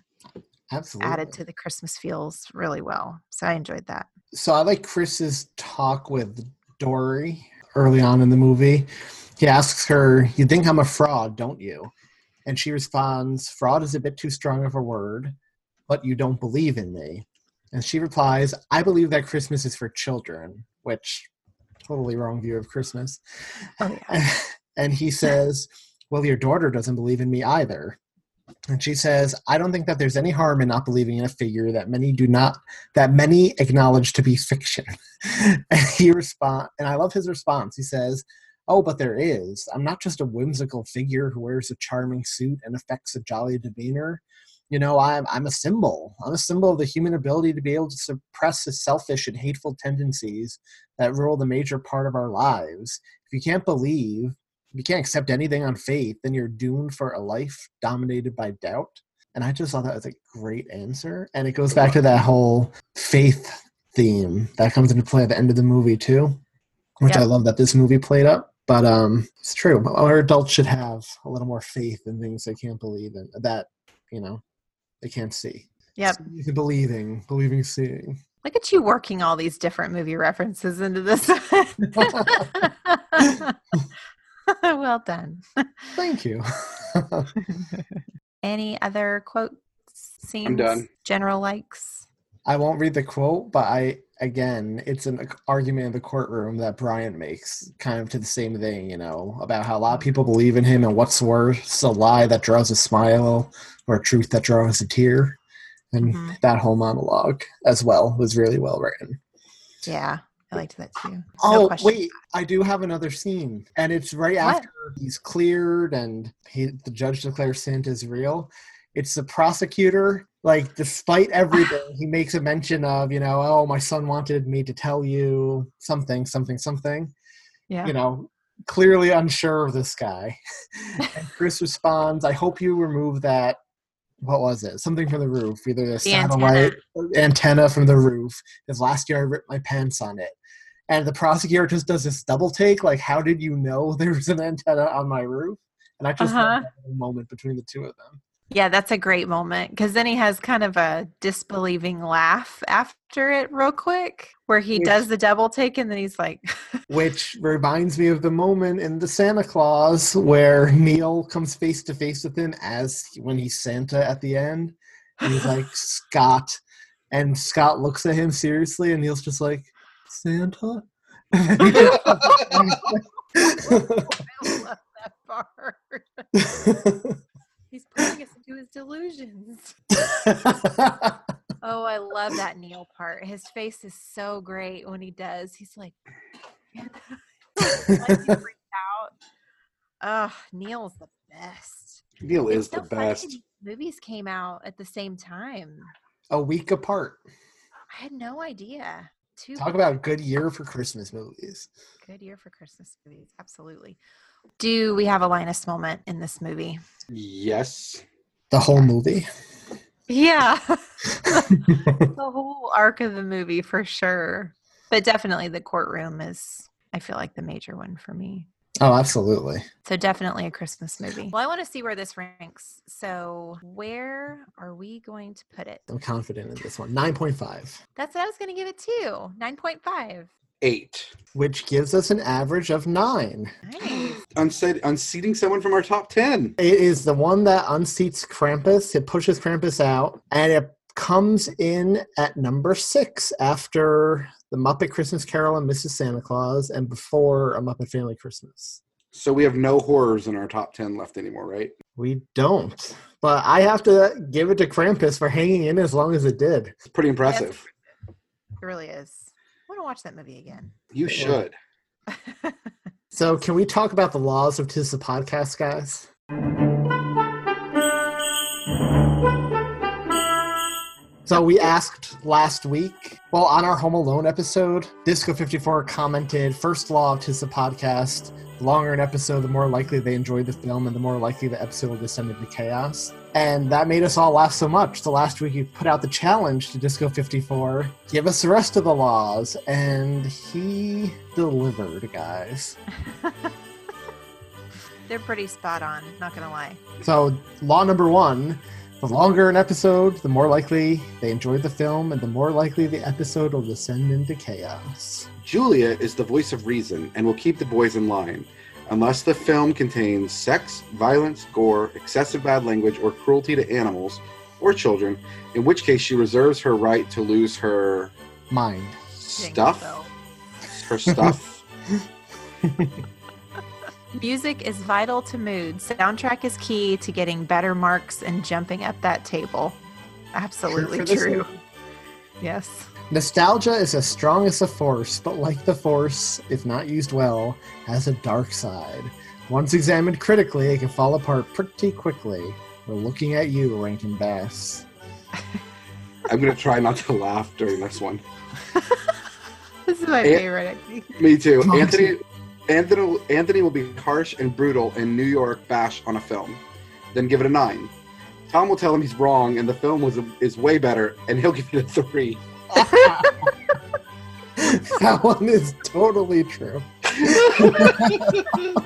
Absolutely. added to the Christmas feels really well. So I enjoyed that. So I like Kris's talk with Dorey early on in the movie. He asks her, You think I'm a fraud, don't you? And she responds, Fraud is a bit too strong of a word, but you don't believe in me. And she replies, I believe that Christmas is for children, which totally wrong view of Christmas. Oh, yeah. And he says, Well, your daughter doesn't believe in me either. And she says, I don't think that there's any harm in not believing in a figure that many do not that many acknowledge to be fiction. and he respond and I love his response. He says, Oh, but there is. I'm not just a whimsical figure who wears a charming suit and affects a jolly demeanor. You know, I'm I'm a symbol. I'm a symbol of the human ability to be able to suppress the selfish and hateful tendencies that rule the major part of our lives. If you can't believe, if you can't accept anything on faith, then you're doomed for a life dominated by doubt. And I just thought that was a great answer. And it goes back to that whole faith theme that comes into play at the end of the movie too, which I love that this movie played up. But um, it's true. Our adults should have a little more faith in things they can't believe in. That you know they can't see. Yep. Believing, believing, seeing. Look at you working all these different movie references into this. well done. Thank you. Any other quotes, scenes, I'm done. general likes? I won't read the quote, but I again, it's an argument in the courtroom that Brian makes, kind of to the same thing, you know, about how a lot of people believe in him, and what's worse, a lie that draws a smile or a truth that draws a tear, and Mhm. that whole monologue as well was really well written. Yeah, I liked that too. No Oh question. wait, I do have another scene, and it's right What? after he's cleared and he, the judge declares Santa is real. It's the prosecutor. Like, despite everything, he makes a mention of, you know, oh, my son wanted me to tell you something, something, something. Yeah. You know, clearly unsure of this guy. and Kris responds, "I hope you remove that." What was it? Something from the roof, either the, satellite antenna from the roof. Because last year I ripped my pants on it. And the prosecutor just does this double take, like, how did you know there was an antenna on my roof? And I just Uh-huh. that moment between the two of them. Yeah, that's a great moment because then he has kind of a disbelieving laugh after it, real quick, where he Which- does the double take and then he's like, Which reminds me of the moment in the Santa Claus where Neil comes face to face with him as when he's Santa at the end. And he's like, Scott. And Scott looks at him seriously, and Neil's just like, Santa? I love that part. He's putting us into his delusions. Oh, I love that Neil part. His face is so great when he does. He's like, like he out. Oh, Neil's the best. Neil It's is the so funny best. Movies came out at the same time. A week apart. I had no idea. Two Talk about good year for Christmas movies. good year for Christmas movies. Absolutely. Do we have a Linus moment in this movie? Yes. The whole movie. Yeah. the whole arc of the movie for sure. But definitely the courtroom is, I feel like, the major one for me. Oh, absolutely. So definitely a Christmas movie. Well, I want to see where this ranks. So where are we going to put it? I'm confident in this one. 9.5, That's what I was going to give it too. 9.5. Eight. which gives us an average of 9. Nice. Unseat, unseating someone from our top 10. It is the one that unseats Krampus. It pushes Krampus out, and it comes in at number six after The Muppet Christmas Carol and Mrs. Santa Claus, and before A Muppet Family Christmas. So we have no horrors in our top 10 left anymore, right? We don't. But I have to give it to Krampus for hanging in as long as it did. It's pretty impressive. It really is. I want to watch that movie again. You should. So, can we talk about the laws of Tis the Podcast, guys? So we asked last week, well, on our Home Alone episode, Disco54 commented, first law of Tis the Podcast, the longer an episode, the more likely they enjoyed the film and the more likely the episode will descend into chaos. And that made us all laugh so much. So last week he put out the challenge to Disco54, give us the rest of the laws. And he delivered, guys. They're pretty spot on, not gonna lie. So, law number one the longer an episode, the more likely they enjoyed the film, and the more likely the episode will descend into chaos. Julia is the voice of reason and will keep the boys in line. Unless the film contains sex, violence, gore, excessive bad language, or cruelty to animals or children, in which case she reserves her right to lose her Mind. stuff. Her stuff. Music is vital to mood. Soundtrack is key to getting better marks and jumping up that table. Absolutely for true. Yes. Nostalgia is as strong as a force, but like the force, if not used well, has a dark side. Once examined critically, it can fall apart pretty quickly. We're looking at you, Rankin Bass. I'm gonna try not to laugh during this one. This is my And- favorite. I. Me too. Anthony, Anthony, Anthony will be harsh and brutal in New York bash on a film, then give it a nine. Thom will tell him he's wrong and the film was is way better, and he'll give it a three. that one is totally true.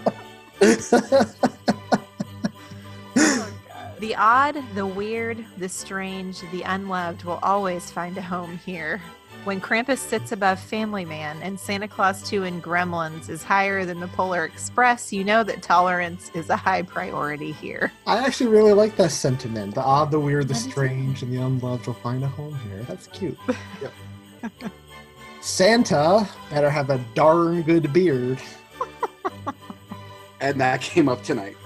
The odd, the weird, the strange, the unloved will always find a home here. When Krampus sits above Family Man and Santa Claus 2 and Gremlins is higher than the Polar Express, you know that tolerance is a high priority here. I actually really like that sentiment. The odd, the weird, the strange, and the unloved will find a home here. That's cute. Santa better have a darn good beard. And that came up tonight.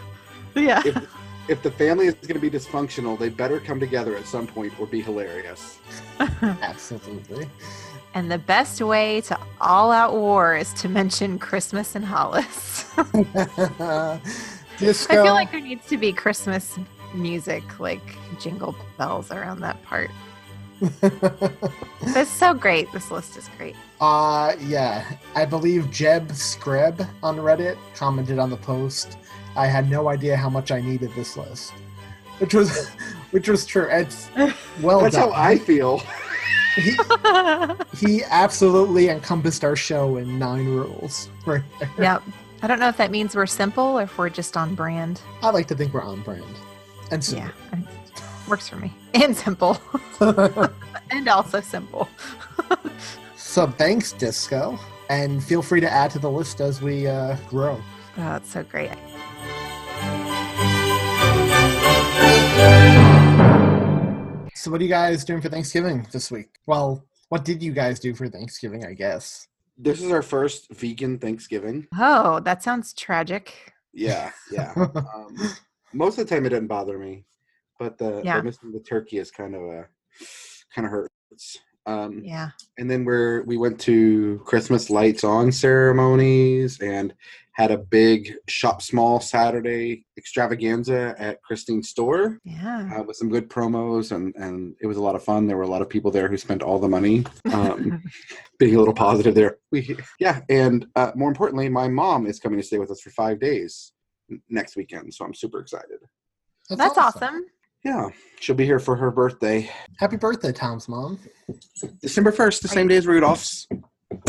Yeah. If, if the family is going to be dysfunctional, they better come together at some point or be hilarious. Absolutely. And the best way to all out war is to mention Christmas in Hollis. Disco. I feel like there needs to be Christmas music, like jingle bells around that part. It's so great. This list is great. Uh, yeah. I believe Jeb Scrib on Reddit commented on the post. I had no idea how much I needed this list, which was, which was true. It's well That's done. how I feel. He, he absolutely encompassed our show in nine rules. Right there. yep. I don't know if that means we're simple or if we're just on brand. I like to think we're on brand. And so, Yeah. Works for me. And simple. and also simple. so thanks, Disco, and feel free to add to the list as we uh, grow. Oh, it's so great. So, what are you guys doing for Thanksgiving this week? Well, what did you guys do for Thanksgiving? I guess. This is our first vegan Thanksgiving. Oh, that sounds tragic. Yeah, yeah. um, most of the time it doesn't bother me, but the, Yeah. the missing the turkey is kind of a kind of hurts. Um, Yeah. and then we're we went to Christmas lights on ceremonies and had a big shop small Saturday extravaganza at Christine's store Yeah. uh, with some good promos and and it was a lot of fun. There were a lot of people there who spent all the money. Um, being a little positive there. We yeah, and uh, more importantly, my mom is coming to stay with us for five days next weekend, so I'm super excited. That's awesome. Yeah, she'll be here for her birthday, Happy birthday, Thom's mom. December first, the same day as Rudolph's.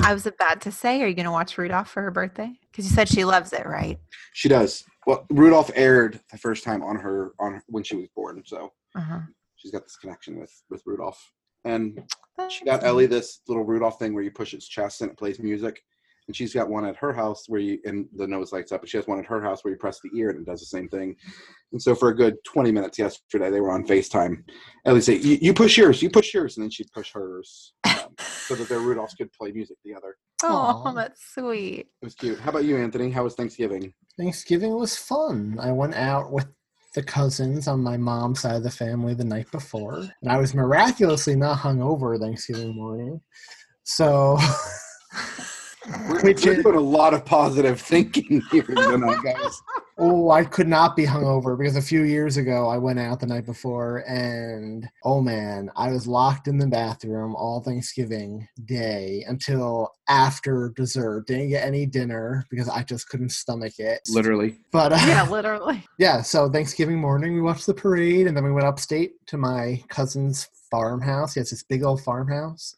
I was about to say, are you going to watch Rudolph for her birthday? Because you said she loves it, right? She does. Well, Rudolph aired the first time on her on when she was born, so Uh-huh. she's got this connection with with Rudolph. And she got Ellie this little Rudolph thing where you push its chest and it plays music. And she's got one at her house where you and the nose lights up. And she has one at her house where you press the ear and it does the same thing. And so for a good 20 minutes yesterday, they were on FaceTime. Ellie say, "You you push yours, you push yours," and then she'd push hers, um, so that their Rudolphs could play music together. Oh, that's sweet. It was cute. How about you, Anthony? How was Thanksgiving? Thanksgiving was fun. I went out with the cousins on my mom's side of the family the night before, and I was miraculously not hungover Thanksgiving morning. So, We're, Which we're doing a lot of positive thinking here tonight, guys. Oh, I could not be hungover because a few years ago I went out the night before, and oh man, I was locked in the bathroom all Thanksgiving Day until after dessert. Didn't get any dinner because I just couldn't stomach it. Literally. But uh, Yeah, literally. yeah, so Thanksgiving morning we watched the parade and then we went upstate to my cousin's farmhouse. He has this big old farmhouse.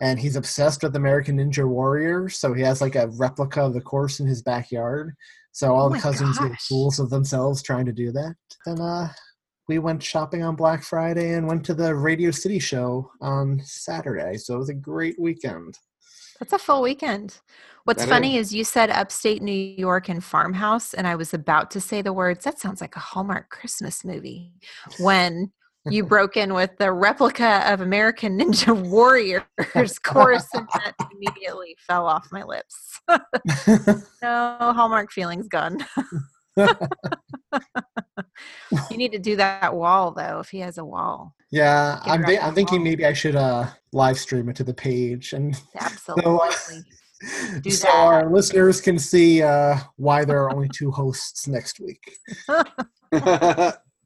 and he's obsessed with American Ninja Warrior. So he has like a replica of the course in his backyard. So all Oh the cousins were gosh. fools of themselves trying to do that. Then uh, we went shopping on Black Friday and went to the Radio City show on Saturday. So it was a great weekend. That's a full weekend. What's That funny is. you said upstate New York and farmhouse, and I was about to say the words, that sounds like a Hallmark Christmas movie. When you broke in with the replica of American Ninja Warriors chorus, and that immediately fell off my lips. no, Hallmark feelings gone. you need to do that wall, though, if he has a wall. Yeah, I'm, of I'm thinking wall. maybe I should uh, live stream it to the page and Absolutely. Do so that. our listeners can see uh, why there are only two hosts next week.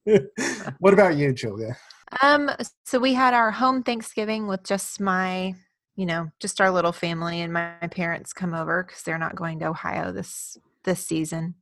what about you, Julia? Um, so we had our home Thanksgiving with just my, you know, just our little family and my, my parents come over because they're not going to Ohio this this season.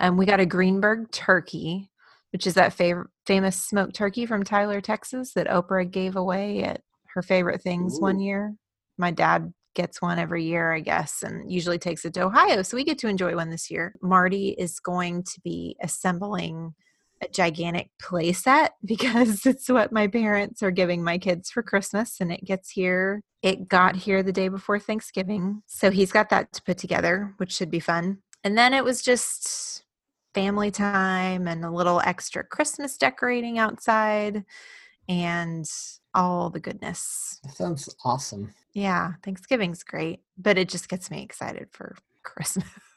Um, we got a Greenberg turkey, which is that fav- famous smoked turkey from Tyler, Texas, that Oprah gave away at her favorite things one year. My dad gets one every year, I guess, and usually takes it to Ohio. So we get to enjoy one this year. Marty is going to be assembling a gigantic play set because it's what my parents are giving my kids for Christmas and it gets here. It got here the day before Thanksgiving. So he's got that to put together, which should be fun. And then it was just family time and a little extra Christmas decorating outside and all the goodness. That sounds awesome. Yeah, Thanksgiving's great, but it just gets me excited for Christmas.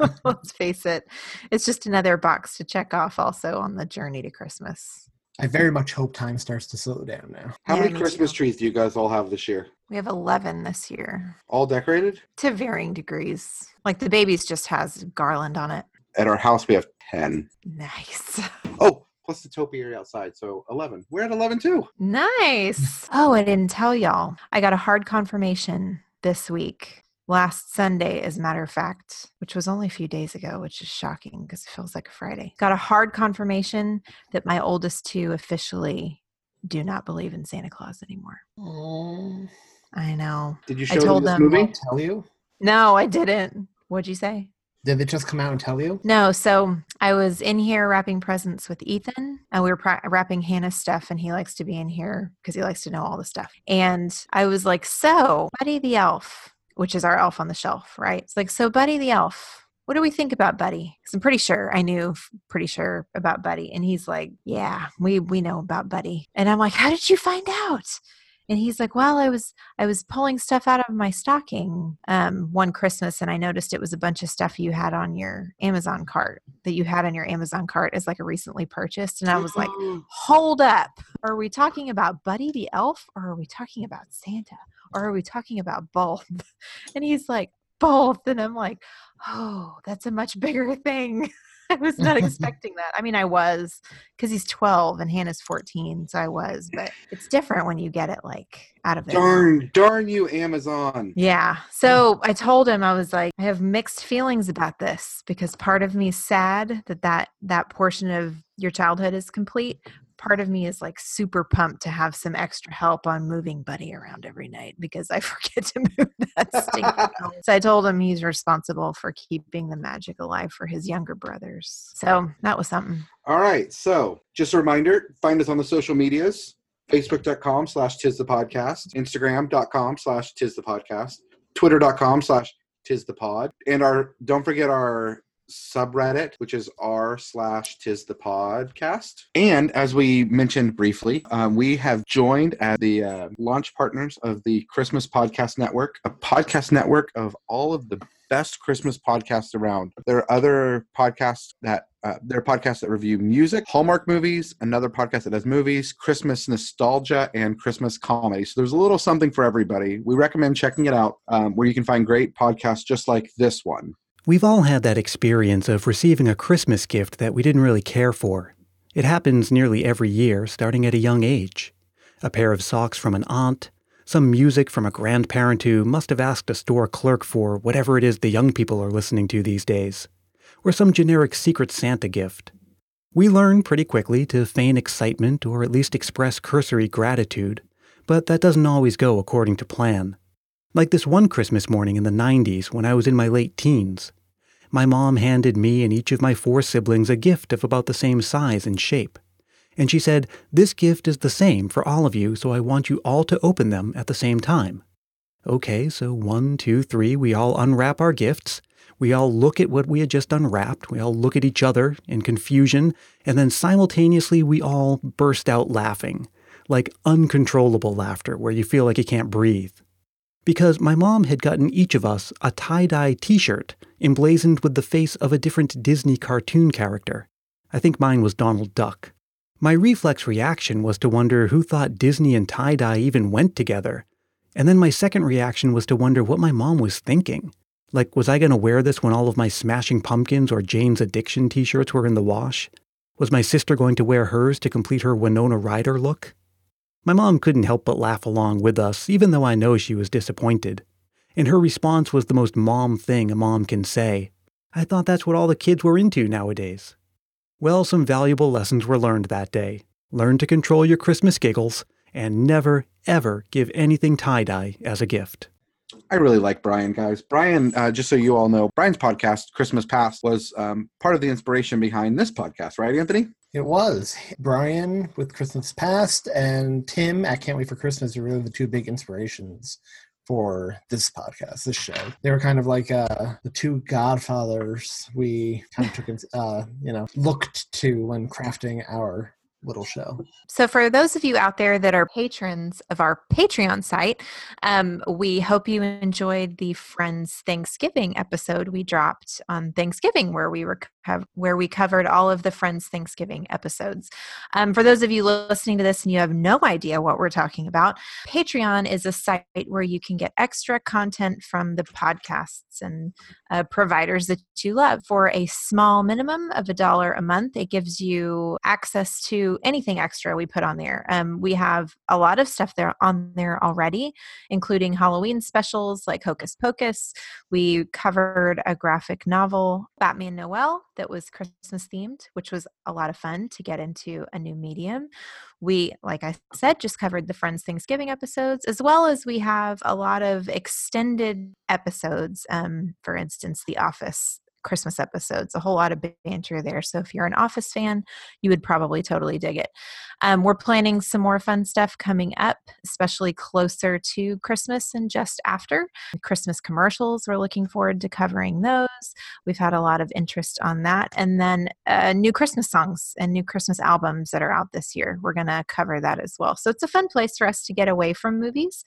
Let's face it, it's just another box to check off also on the journey to Christmas. I very much hope time starts to slow down now. How Yeah, many Christmas too. trees do you guys all have this year? We have 11 this year All decorated? to varying degrees. Like the baby's just has garland on it. At our house, we have 10. Nice. Oh, plus the topiary outside. So 11. We're at 11 too. Nice. Oh, I didn't tell y'all. I got a hard confirmation this week. Last Sunday, as a matter of fact, which was only a few days ago, which is shocking because it feels like a Friday. Got a hard confirmation that my oldest two officially do not believe in Santa Claus anymore. I know. Did you I show told them them- this movie? Tell you? No, I didn't. What'd you say? Did it just come out and tell you? No, so I was in here wrapping presents with Ethan, and we were pra- wrapping Hannah's stuff, and he likes to be in here because he likes to know all the stuff. And I was like, "So, Buddy the elf, which is our elf on the shelf, right? It's like, so Buddy the elf, what do we think about Buddy? Because I'm pretty sure I knew, pretty sure about Buddy." And he's like, "Yeah, we we know about Buddy." And I'm like, "How did you find out?" And he's like, "Well, I was I was pulling stuff out of my stocking um, one Christmas, and I noticed it was a bunch of stuff you had on your Amazon cart that you had on your Amazon cart as like a recently purchased." And I was like, "Hold up! Are we talking about Buddy the Elf, or are we talking about Santa, or are we talking about both?" And he's like, "Both," and I'm like, "Oh, that's a much bigger thing." I was not expecting that. I mean, I was because he's 12 and Hannah's 14, so I was, but it's different when you get it like out of mouth. Darn, darn you, Amazon. Yeah. So I told him I was like, I have mixed feelings about this because part of me is sad that that that portion of your childhood is complete. Part of me is like super pumped to have some extra help on moving Buddy around every night because I forget to move that stinking. So I told him he's responsible for keeping the magic alive for his younger brothers. So that was something. All right. So just a reminder, find us on the social medias. Facebook.com slash tis the podcast, Instagram.com slash tis the podcast, Twitter.com slash tis the pod. And our don't forget our subreddit, which is r slash tis the podcast. And as we mentioned briefly, um, we have joined as the uh, launch partners of the Christmas Podcast Network, a podcast network of all of the best Christmas podcasts around. There are other podcasts that uh, there are podcasts that review music, Hallmark movies, another podcast that does movies, Christmas nostalgia, and Christmas comedy. So there's a little something for everybody. We recommend checking it out, um, where you can find great podcasts just like this one. We've all had that experience of receiving a Christmas gift that we didn't really care for. It happens nearly every year, starting at a young age. A pair of socks from an aunt, some music from a grandparent who must have asked a store clerk for whatever it is the young people are listening to these days, or some generic Secret Santa gift. We learn pretty quickly to feign excitement or at least express cursory gratitude, But that doesn't always go according to plan. Like this one Christmas morning in the 90s when I was in my late teens. My mom handed me and each of my four siblings a gift of about the same size and shape. And she said, This gift is the same for all of you, so I want you all to open them at the same time. Okay, so one, two, three, we all unwrap our gifts. We all look at what we had just unwrapped. We all look at each other in confusion, and then simultaneously we all burst out laughing, like uncontrollable laughter where you feel like you can't breathe. Because my mom had gotten each of us a tie dye t shirt emblazoned with the face of a different Disney cartoon character. I think mine was Donald Duck. My reflex reaction was to wonder who thought Disney and tie dye even went together. And then my second reaction was to wonder what my mom was thinking. Like, was I going to wear this when all of my Smashing Pumpkins or Jane's Addiction t shirts were in the wash? Was my sister going to wear hers to complete her Winona Ryder look? My mom couldn't help but laugh along with us, even though I know she was disappointed. And her response was the most mom thing a mom can say. I thought that's what all the kids were into nowadays. Well, some valuable lessons were learned that day. Learn to control your Christmas giggles, and never, ever give anything tie dye as a gift. I really like Brian, guys. Brian, uh, just so you all know, Brian's podcast, Christmas Past, was um, part of the inspiration behind this podcast, right, Anthony? It was. Brian with Christmas Past and Tim at Can't Wait for Christmas are really the two big inspirations for this podcast, this show. They were kind of like uh, the two godfathers we kind of took, uh, you know, looked to when crafting our little show. So, for those of you out there that are patrons of our Patreon site, um, we hope you enjoyed the Friends Thanksgiving episode we dropped on Thanksgiving, where we were where we covered all of the Friends Thanksgiving episodes. Um, for those of you listening to this and you have no idea what we're talking about, Patreon is a site where you can get extra content from the podcasts and uh, providers that you love for a small minimum of a dollar a month. It gives you access to anything extra we put on there. Um, we have a lot of stuff there on there already, including Halloween specials like Hocus Pocus. We covered a graphic novel, Batman Noel, that was Christmas themed, which was a lot of fun to get into a new medium. We, like I said, just covered the Friends Thanksgiving episodes, as well as we have a lot of extended episodes. Um, for instance, The Office Christmas episodes, a whole lot of banter there. So if you're an Office fan, you would probably totally dig it. Um, we're planning some more fun stuff coming up, especially closer to Christmas and just after. Christmas commercials, we're looking forward to covering those. We've had a lot of interest on that. And then uh, new Christmas songs and new Christmas albums that are out this year. We're going to cover that as well. So it's a fun place for us to get away from movies,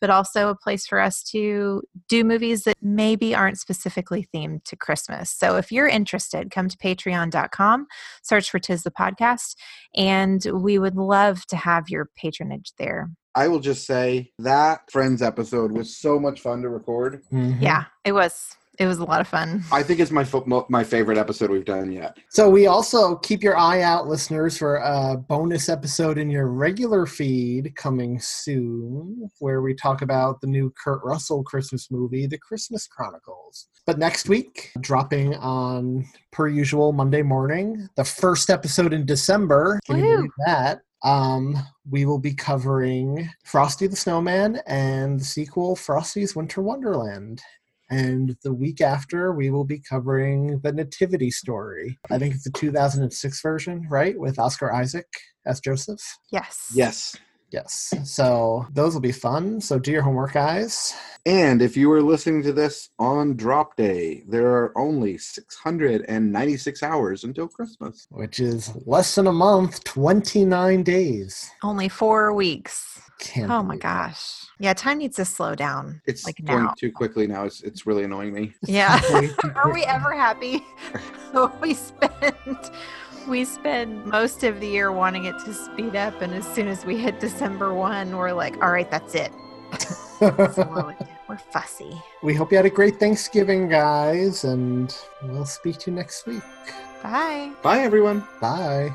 but also a place for us to do movies that maybe aren't specifically themed to Christmas. So if you're interested, come to patreon.com, search for Tis the Podcast, and we would love to have your patronage there. I will just say that Friends episode was so much fun to record. Mm-hmm. Yeah, it was it was a lot of fun. I think it's my fo- my favorite episode we've done yet. So we also keep your eye out, listeners, for a bonus episode in your regular feed coming soon, where we talk about the new Kurt Russell Christmas movie, The Christmas Chronicles. But next week, dropping on per usual Monday morning, the first episode in December. Can Woo. you believe that? Um, we will be covering Frosty the Snowman and the sequel Frosty's Winter Wonderland. And the week after, we will be covering the Nativity story. I think it's the 2006 version, right? With Oscar Isaac as Joseph. Yes. Yes. Yes. So those will be fun. So do your homework, guys. And if you are listening to this on drop day, there are only 696 hours until Christmas, which is less than a month, 29 days. Only four weeks. Can't oh my gosh. Yeah, time needs to slow down. It's like going now. too quickly now. It's it's really annoying me. Yeah. Are we ever happy? we spend we spend most of the year wanting it to speed up and as soon as we hit December 1, we're like, all right, that's it. we're fussy. We hope you had a great Thanksgiving, guys, and we'll speak to you next week. Bye. Bye everyone. Bye.